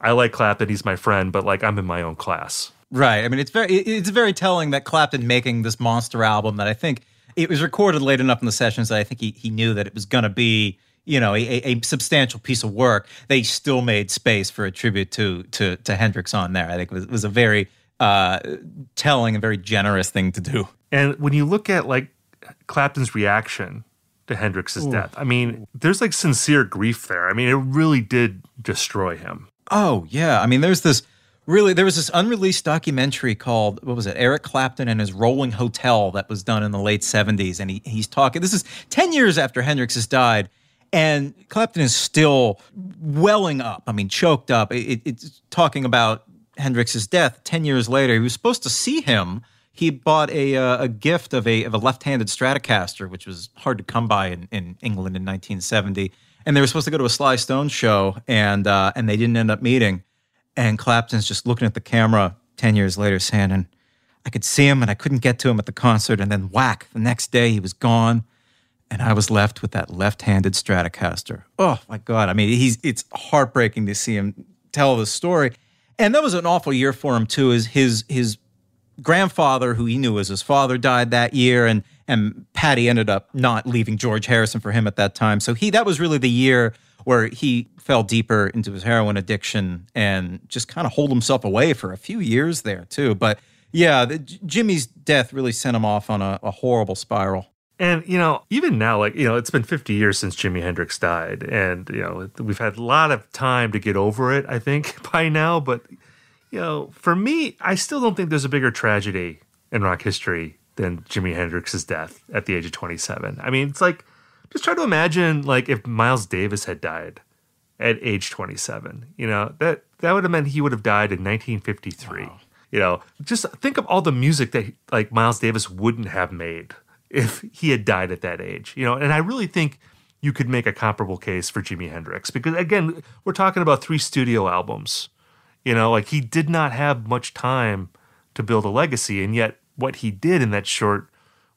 I like Clapton; he's my friend, but like I'm in my own class. Right. I mean, it's very it's very telling that Clapton making this monster album that I think it was recorded late enough in the sessions that I think he he knew that it was going to be you know a, a, substantial piece of work. They still made space for a tribute to to to Hendrix on there. I think it was, it was a very uh, telling, a very generous thing to do. And when you look at like Clapton's reaction to Hendrix's Ooh. death, I mean, there's like sincere grief there. I mean, it really did destroy him. Oh yeah, I mean, there's this really there was this unreleased documentary called what was it eric clapton and his rolling hotel that was done in the late 70s and he, he's talking this is 10 years after hendrix has died and clapton is still welling up i mean choked up it, it's talking about Hendrix's death, 10 years later, he was supposed to see him. He bought a, uh, a gift of a, of a left handed Stratocaster, which was hard to come by in, in England in 1970. And they were supposed to go to a Sly Stone show, and, uh, and they didn't end up meeting. And Clapton's just looking at the camera 10 years later saying, and I could see him and I couldn't get to him at the concert. And then whack, the next day he was gone. And I was left with that left handed Stratocaster. Oh my God. I mean, he's, it's heartbreaking to see him tell the story. And that was an awful year for him too. Is his his grandfather, who he knew as his father, died that year, and and Pattie ended up not leaving George Harrison for him at that time. So he that was really the year where he fell deeper into his heroin addiction and just kind of hold himself away for a few years there too. But yeah, the, Jimi's death really sent him off on a, a horrible spiral. And, you know, even now, like, you know, it's been 50 years since Jimi Hendrix died. And, you know, we've had a lot of time to get over it, I think, by now. But, you know, for me, I still don't think there's a bigger tragedy in rock history than Jimi Hendrix's death at the age of 27. I mean, it's like, just try to imagine, like, if Miles Davis had died at age 27. You know, that, that would have meant he would have died in 1953. Wow. You know, just think of all the music that, like, Miles Davis wouldn't have made if he had died at that age. You know, and I really think you could make a comparable case for Jimi Hendrix because again, we're talking about three studio albums. You know, like he did not have much time to build a legacy, and yet what he did in that short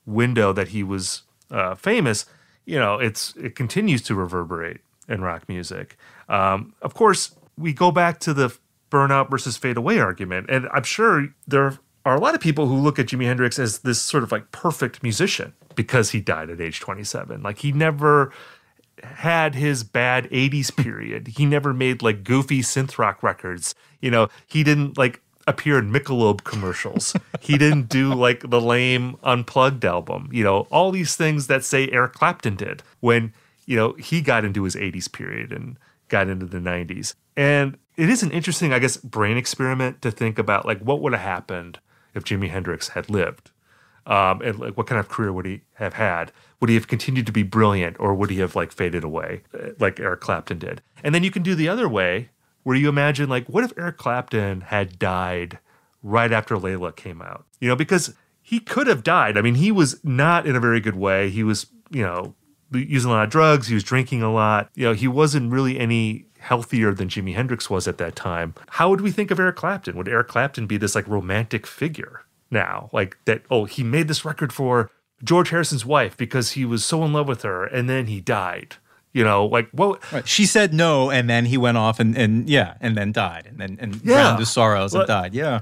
window that he was uh, famous, you know, it's it continues to reverberate in rock music. Um, of course, we go back to the burnout versus fade away argument, and I'm sure there are a lot of people who look at Jimi Hendrix as this sort of like perfect musician because he died at age 27. Like he never had his bad 80s period. He never made like goofy synth rock records. You know, he didn't like appear in Michelob commercials. he didn't do like the lame unplugged album. You know, all these things that say Eric Clapton did when, you know, he got into his 80s period and got into the 90s. And it is an interesting, I guess, brain experiment to think about like what would have happened if Jimi Hendrix had lived? Um, and like, what kind of career would he have had? Would he have continued to be brilliant, or would he have like faded away, uh, like Eric Clapton did? And then you can do the other way, where you imagine like, what if Eric Clapton had died right after Layla came out? You know, because he could have died. I mean, he was not in a very good way. He was, you know, using a lot of drugs. He was drinking a lot. You know, he wasn't really any healthier than Jimi Hendrix was at that time. How would we think of Eric Clapton? Would Eric Clapton be this like romantic figure now? Like that, oh, he made this record for George Harrison's wife because he was so in love with her and then he died. You know, like what? Right. She said no, and then he went off and, and yeah, and then died, and then and yeah. drowned his sorrows and died. Yeah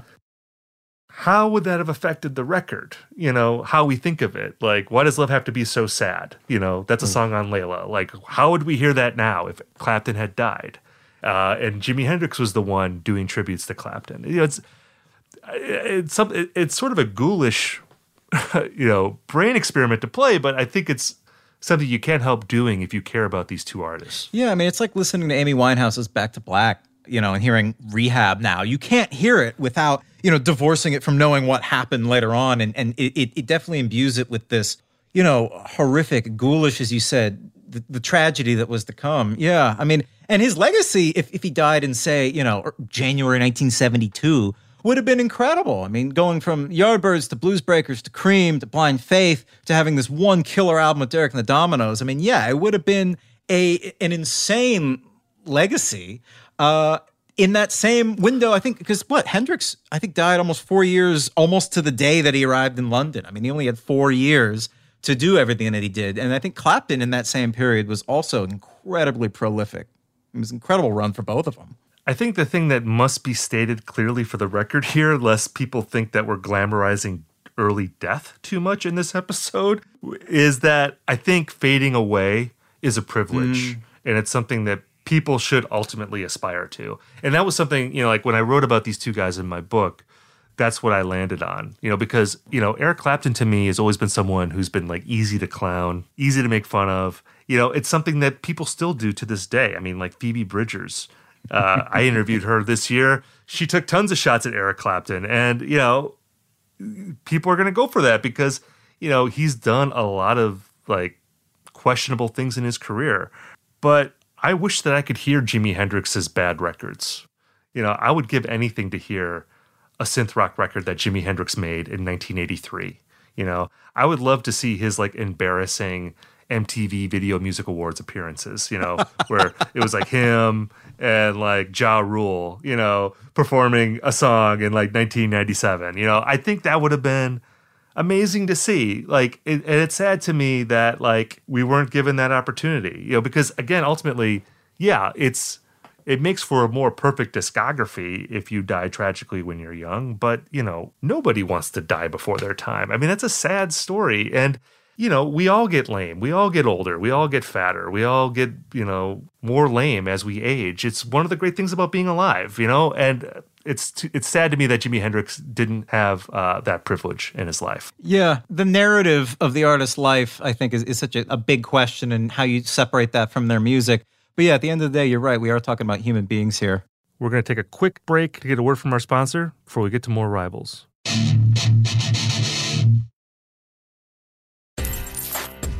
how would that have affected the record? You know, how we think of it. Like, why does love have to be so sad? You know, that's a mm. song on Layla. Like, how would we hear that now if Clapton had died? Uh, and Jimi Hendrix was the one doing tributes to Clapton. You know, it's it's some it's sort of a ghoulish, you know, brain experiment to play, but I think it's something you can't help doing if you care about these two artists. Yeah, I mean, it's like listening to Amy Winehouse's Back to Black, you know, and hearing Rehab now. You can't hear it without you know, divorcing it from knowing what happened later on. And, and it, it definitely imbues it with this, you know, horrific, ghoulish, as you said, the, the tragedy that was to come. Yeah. I mean, and his legacy, if, if he died in, say, you know, er, January 1972, would have been incredible. I mean, going from Yardbirds to Blues Breakers to Cream to Blind Faith to having this one killer album with Derek and the Dominos. I mean, yeah, it would have been a an insane legacy. Uh, in that same window, I think, because what Hendrix, I think, died almost four years, almost to the day that he arrived in London. I mean, he only had four years to do everything that he did, and I think Clapton in that same period was also incredibly prolific. It was an incredible run for both of them. I think the thing that must be stated clearly for the record here, lest people think that we're glamorizing early death too much in this episode, is that I think fading away is a privilege. Mm. And it's something that people should ultimately aspire to. And that was something, you know, like when I wrote about these two guys in my book, that's what I landed on, you know, because, you know, Eric Clapton to me has always been someone who's been like easy to clown, easy to make fun of. You know, it's something that people still do to this day. I mean, like Phoebe Bridgers. Uh, I interviewed her this year. She took tons of shots at Eric Clapton. And, you know, people are going to go for that because, you know, he's done a lot of like questionable things in his career. But I wish that I could hear Jimi Hendrix's bad records. You know, I would give anything to hear a synth rock record that Jimi Hendrix made in 1983. You know, I would love to see his like embarrassing MTV Video Music Awards appearances, you know, where it was like him and like Ja Rule, you know, performing a song in like 1997. You know, I think that would have been amazing to see. Like, it, and it's sad to me that like we weren't given that opportunity. You know, because again, ultimately, yeah, it's it makes for a more perfect discography if you die tragically when you're young. But you know, nobody wants to die before their time. I mean, that's a sad story, and you know, we all get lame. We all get older. We all get fatter. We all get, you know, more lame as we age. It's one of the great things about being alive, you know, and it's it's sad to me that Jimi Hendrix didn't have uh, that privilege in his life. Yeah, the narrative of the artist's life, I think, is, is such a, a big question, and how you separate that from their music. But yeah, at the end of the day, you're right. We are talking about human beings here. We're going to take a quick break to get a word from our sponsor before we get to more rivals.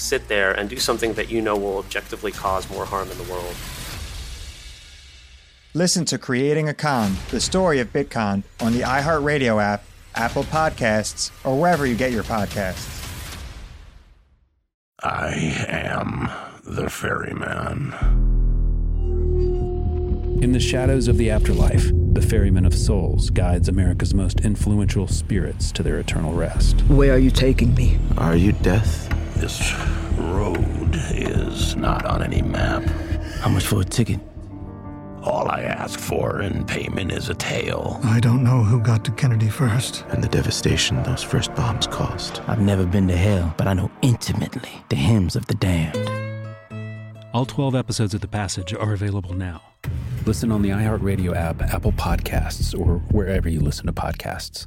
sit there and do something that you know will objectively cause more harm in the world? Listen to Creating a Con, the story of Bitcon, on the iHeartRadio app, Apple Podcasts, or wherever you get your podcasts. I am the ferryman. In the shadows of the afterlife, the ferryman of souls guides America's most influential spirits to their eternal rest. Where are you taking me? Are you death? This road is not on any map. How much for a ticket? All I ask for in payment is a tale. I don't know who got to Kennedy first. And the devastation those first bombs caused. I've never been to hell, but I know intimately the hymns of the damned. All 12 episodes of The Passage are available now. Listen on the iHeartRadio app, Apple Podcasts, or wherever you listen to podcasts.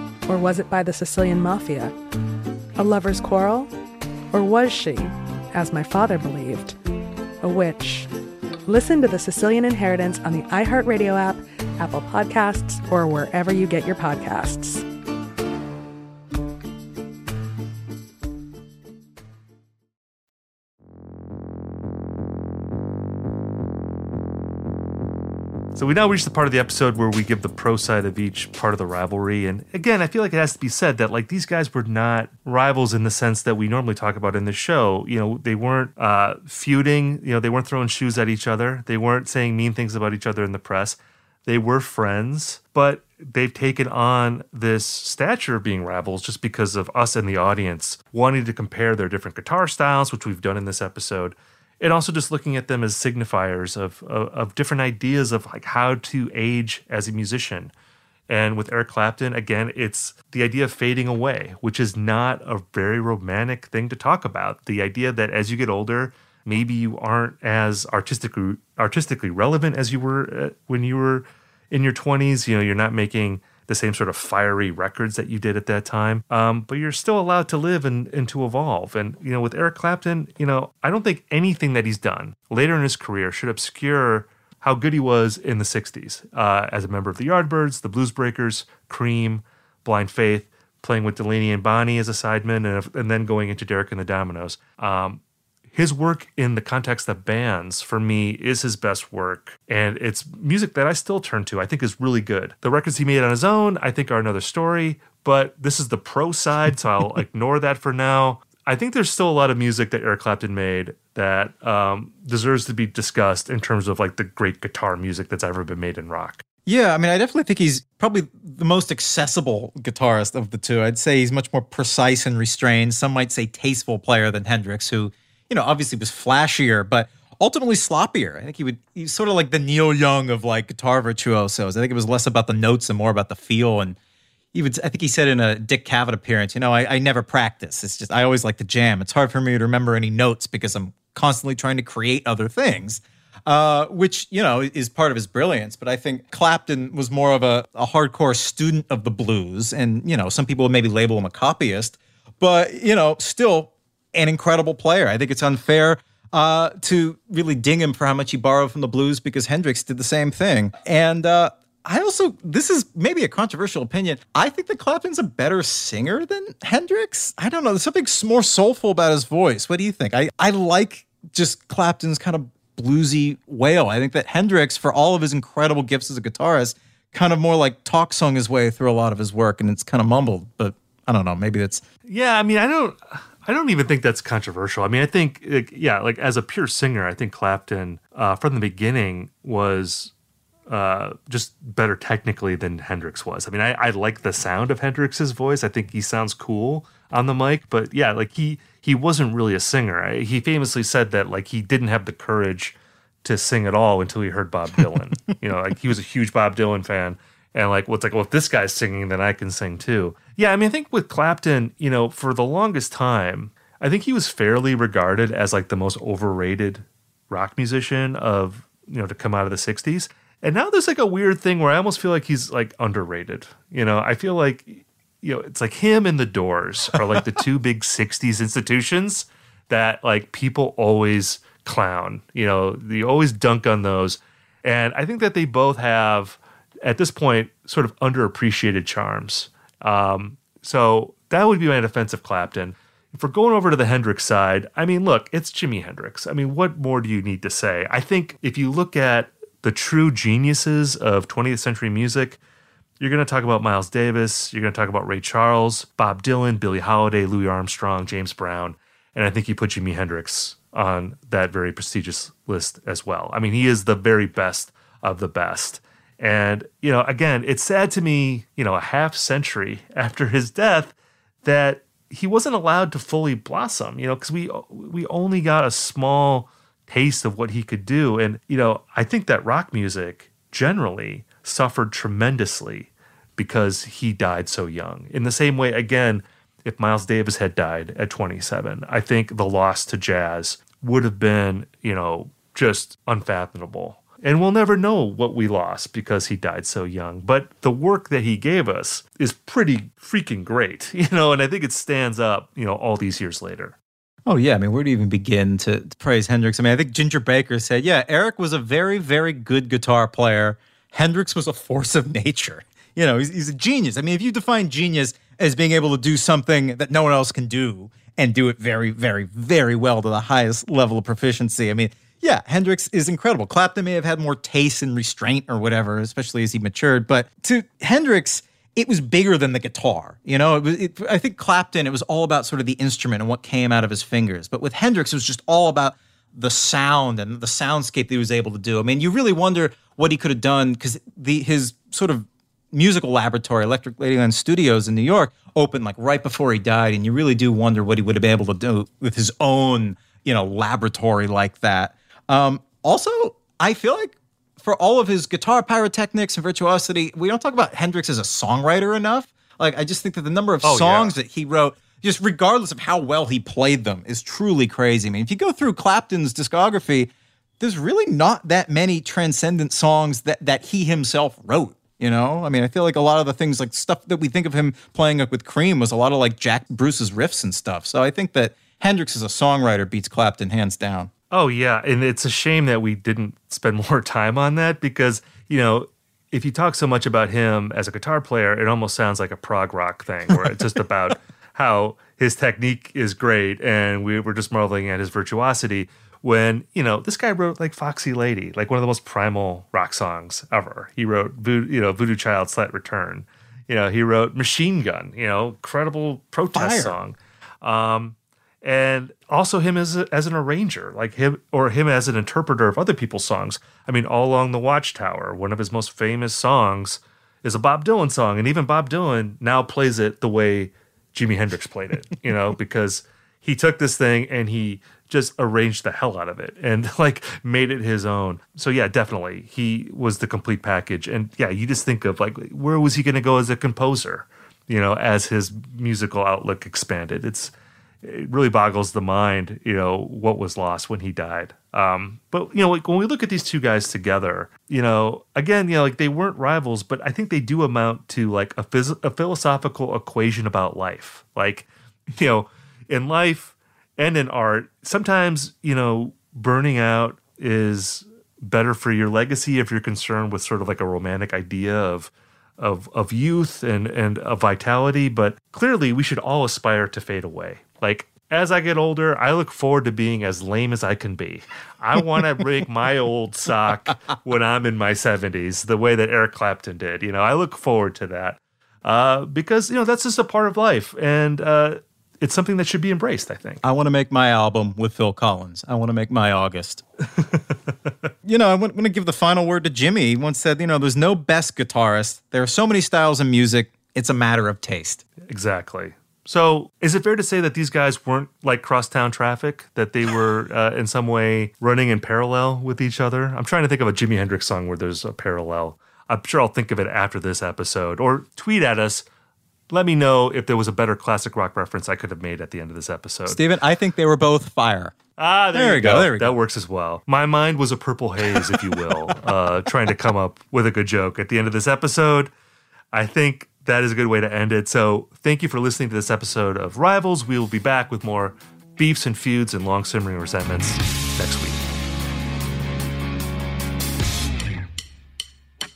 Or was it by the Sicilian mafia? A lover's quarrel? Or was she, as my father believed, a witch? Listen to The Sicilian Inheritance on the iHeartRadio app, Apple Podcasts, or wherever you get your podcasts. So we now reach the part of the episode where we give the pro side of each part of the rivalry. And again, I feel like it has to be said that like these guys were not rivals in the sense that we normally talk about in the show. You know, they weren't uh, feuding. You know, they weren't throwing shoes at each other. They weren't saying mean things about each other in the press. They were friends, but they've taken on this stature of being rivals just because of us and the audience wanting to compare their different guitar styles, which we've done in this episode and also just looking at them as signifiers of, of, of different ideas of like how to age as a musician. And with Eric Clapton, again, it's the idea of fading away, which is not a very romantic thing to talk about. The idea that as you get older, maybe you aren't as artistically artistically relevant as you were uh, when you were in your 20s. You know, you're not making the same sort of fiery records that you did at that time. Um, but you're still allowed to live and, and to evolve. And, you know, with Eric Clapton, you know, I don't think anything that he's done later in his career should obscure how good he was in the 60s uh, as a member of the Yardbirds, the Blues Breakers, Cream, Blind Faith, playing with Delaney and Bonnie as a sideman, and, and then going into Derek and the Dominos. Um, his work in the context of bands for me is his best work and it's music that i still turn to i think is really good the records he made on his own i think are another story but this is the pro side so i'll ignore that for now i think there's still a lot of music that eric clapton made that um, deserves to be discussed in terms of like the great guitar music that's ever been made in rock Yeah, I mean, I definitely think he's probably the most accessible guitarist of the two. I'd say he's much more precise and restrained. Some might say tasteful player than Hendrix, who, you know, obviously was flashier, but ultimately sloppier. I think he would he's sort of like the Neil Young of like guitar virtuosos. I think it was less about the notes and more about the feel. And he would I think he said in a Dick Cavett appearance, you know, I, I never practice. It's just I always like to jam. It's hard for me to remember any notes because I'm constantly trying to create other things. Uh, which you know is part of his brilliance. But I think Clapton was more of a, a hardcore student of the blues, and you know some people would maybe label him a copyist, but you know still an incredible player. I think it's unfair uh, to really ding him for how much he borrowed from the blues because Hendrix did the same thing. And uh, I also, this is maybe a controversial opinion. I think that Clapton's a better singer than Hendrix. I don't know. There's something more soulful about his voice. What do you think? I, I like just Clapton's kind of bluesy wail. I think that Hendrix, for all of his incredible gifts as a guitarist, kind of more like talk sung his way through a lot of his work and it's kind of mumbled. But I don't know. Maybe that's. Yeah, I mean, I don't. I don't even think that's controversial. I mean, I think, like, yeah, like as a pure singer, I think Clapton uh, from the beginning was uh, just better technically than Hendrix was. I mean, I, I like the sound of Hendrix's voice. I think he sounds cool on the mic, but yeah, like he he wasn't really a singer. He famously said that like he didn't have the courage to sing at all until he heard Bob Dylan. you know, like he was a huge Bob Dylan fan. And like, what's like, well, if this guy's singing, then I can sing too. Yeah, I mean, I think with Clapton, you know, for the longest time, I think he was fairly regarded as like the most overrated rock musician of, you know, to come out of the 60s. And now there's like a weird thing where I almost feel like he's like underrated. You know, I feel like, you know, it's like him and the Doors are like the two big 60s institutions that like people always clown. You know, you always dunk on those. And I think that they both have, at this point, sort of underappreciated charms. Um, so that would be my defense of Clapton. If we're going over to the Hendrix side, I mean, look, it's Jimi Hendrix. I mean, what more do you need to say? I think if you look at the true geniuses of 20th century music, you're going to talk about Miles Davis, you're going to talk about Ray Charles, Bob Dylan, Billie Holiday, Louis Armstrong, James Brown, and I think you put Jimi Hendrix on that very prestigious list as well. I mean, he is the very best of the best. And, you know, again, it's sad to me, you know, a half century after his death that he wasn't allowed to fully blossom, you know, because we we only got a small taste of what he could do. And, you know, I think that rock music generally suffered tremendously because he died so young. In the same way, again, if Miles Davis had died at 27, I think the loss to jazz would have been, you know, just unfathomable. And we'll never know what we lost because he died so young. But the work that he gave us is pretty freaking great, you know, and I think it stands up, you know, all these years later. Oh yeah, I mean, where do you even begin to, praise Hendrix? I mean, I think Ginger Baker said, "Yeah, Eric was a very, very good guitar player. Hendrix was a force of nature. You know, he's, he's a genius. I mean, if you define genius as being able to do something that no one else can do and do it very, very, very well to the highest level of proficiency, I mean, yeah, Hendrix is incredible. Clapton may have had more taste and restraint or whatever, especially as he matured, but to Hendrix." it was bigger than the guitar. You know, it was, it, I think Clapton, it was all about sort of the instrument and what came out of his fingers. But with Hendrix, it was just all about the sound and the soundscape that he was able to do. I mean, you really wonder what he could have done because the his sort of musical laboratory, Electric Ladyland Studios in New York, opened like right before he died, and you really do wonder what he would have been able to do with his own, you know, laboratory like that. Um, also, I feel like for all of his guitar pyrotechnics and virtuosity, we don't talk about Hendrix as a songwriter enough. Like, I just think that the number of Oh, songs yeah. that he wrote, just regardless of how well he played them, is truly crazy. I mean, if you go through Clapton's discography, there's really not that many transcendent songs that that he himself wrote. You know, I mean, I feel like a lot of the things, like stuff that we think of him playing like with Cream, was a lot of like Jack Bruce's riffs and stuff. So I think that Hendrix as a songwriter beats Clapton hands down. Oh yeah, and it's a shame that we didn't spend more time on that because you know if you talk so much about him as a guitar player, it almost sounds like a prog rock thing where it's just about how his technique is great and we were just marveling at his virtuosity. When you know this guy wrote like Foxy Lady, like one of the most primal rock songs ever. He wrote Vo- you know Voodoo Child Slight Return. You know he wrote Machine Gun. You know incredible protest Fire. song. Um, and also him as a, as an arranger, like him or him as an interpreter of other people's songs. I mean, all along the Watchtower, one of his most famous songs is a Bob Dylan song, and even Bob Dylan now plays it the way Jimi Hendrix played it, you know, because he took this thing and he just arranged the hell out of it and like made it his own. So yeah, definitely he was the complete package. And yeah, you just think of like where was he going to go as a composer? You know, as his musical outlook expanded. It's it really boggles the mind, you know, what was lost when he died. Um, but you know, like when we look at these two guys together, you know, again, you know, like they weren't rivals, but I think they do amount to like a, phys- a philosophical equation about life. Like, you know, in life and in art, sometimes you know, burning out is better for your legacy if you're concerned with sort of like a romantic idea of of of youth and and of vitality. But clearly, we should all aspire to fade away. Like as I get older, I look forward to being as lame as I can be. I want to break my old sock when I'm in my 70s, the way that Eric Clapton did. You know, I look forward to that uh, because, you know, that's just a part of life. And uh, it's something that should be embraced, I think. I want to make my album with Phil Collins. I want to make my August. you know, I want, to give the final word to Jimi. He once said, you know, there's no best guitarist. There are so many styles of music. It's a matter of taste. Exactly. So, is it fair to say that these guys weren't like crosstown traffic? That they were uh, in some way running in parallel with each other? I'm trying to think of a Jimi Hendrix song where there's a parallel. I'm sure I'll think of it after this episode or tweet at us. Let me know if there was a better classic rock reference I could have made at the end of this episode. Steven, I think they were both fire. Ah, there, There you we go, go. there we that works as well. My mind was a purple haze, if you will, uh, trying to come up with a good joke at the end of this episode. I think that is a good way to end it. So, thank you for listening to this episode of Rivals. We will be back with more beefs and feuds and long simmering resentments next week.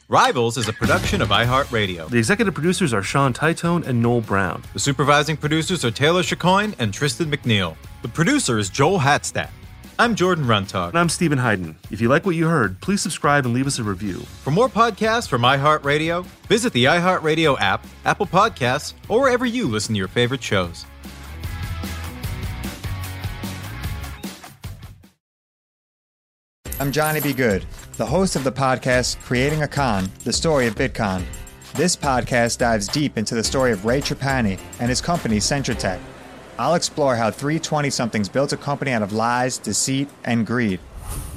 Rivals is a production of iHeartRadio. The executive producers are Sean Titone and Noel Brown. The supervising producers are Taylor Chacoin and Tristan McNeil. The producer is Joel Hatstack. I'm Jordan Runtagh. And I'm Steven Hyden. If you like what you heard, please subscribe and leave us a review. For more podcasts from iHeartRadio, visit the iHeartRadio app, Apple Podcasts, or wherever you listen to your favorite shows. I'm Johnny B. Good, the host of the podcast Creating a Con, the story of Bitcon. This podcast dives deep into the story of Ray Trapani and his company Centra Tech. I'll explore how three 20 somethings built a company out of lies, deceit, and greed.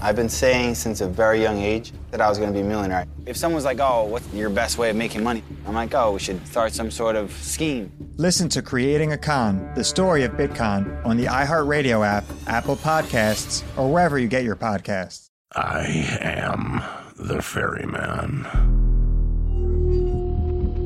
I've been saying since a very young age that I was going to be a millionaire. If someone's like, oh, what's your best way of making money? I'm like, oh, we should start some sort of scheme. Listen to Creating a Con, the story of Bitcon on the iHeartRadio app, Apple Podcasts, or wherever you get your podcasts. I am the ferryman.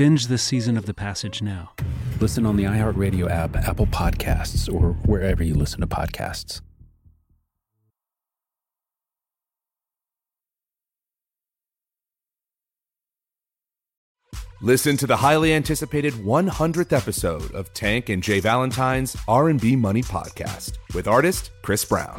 Binge this season of The Passage now. Listen on the iHeartRadio app, Apple Podcasts, or wherever you listen to podcasts. Listen to the highly anticipated 100th episode of Tank and J. Valentine's R&B Money podcast with artist Chris Brown.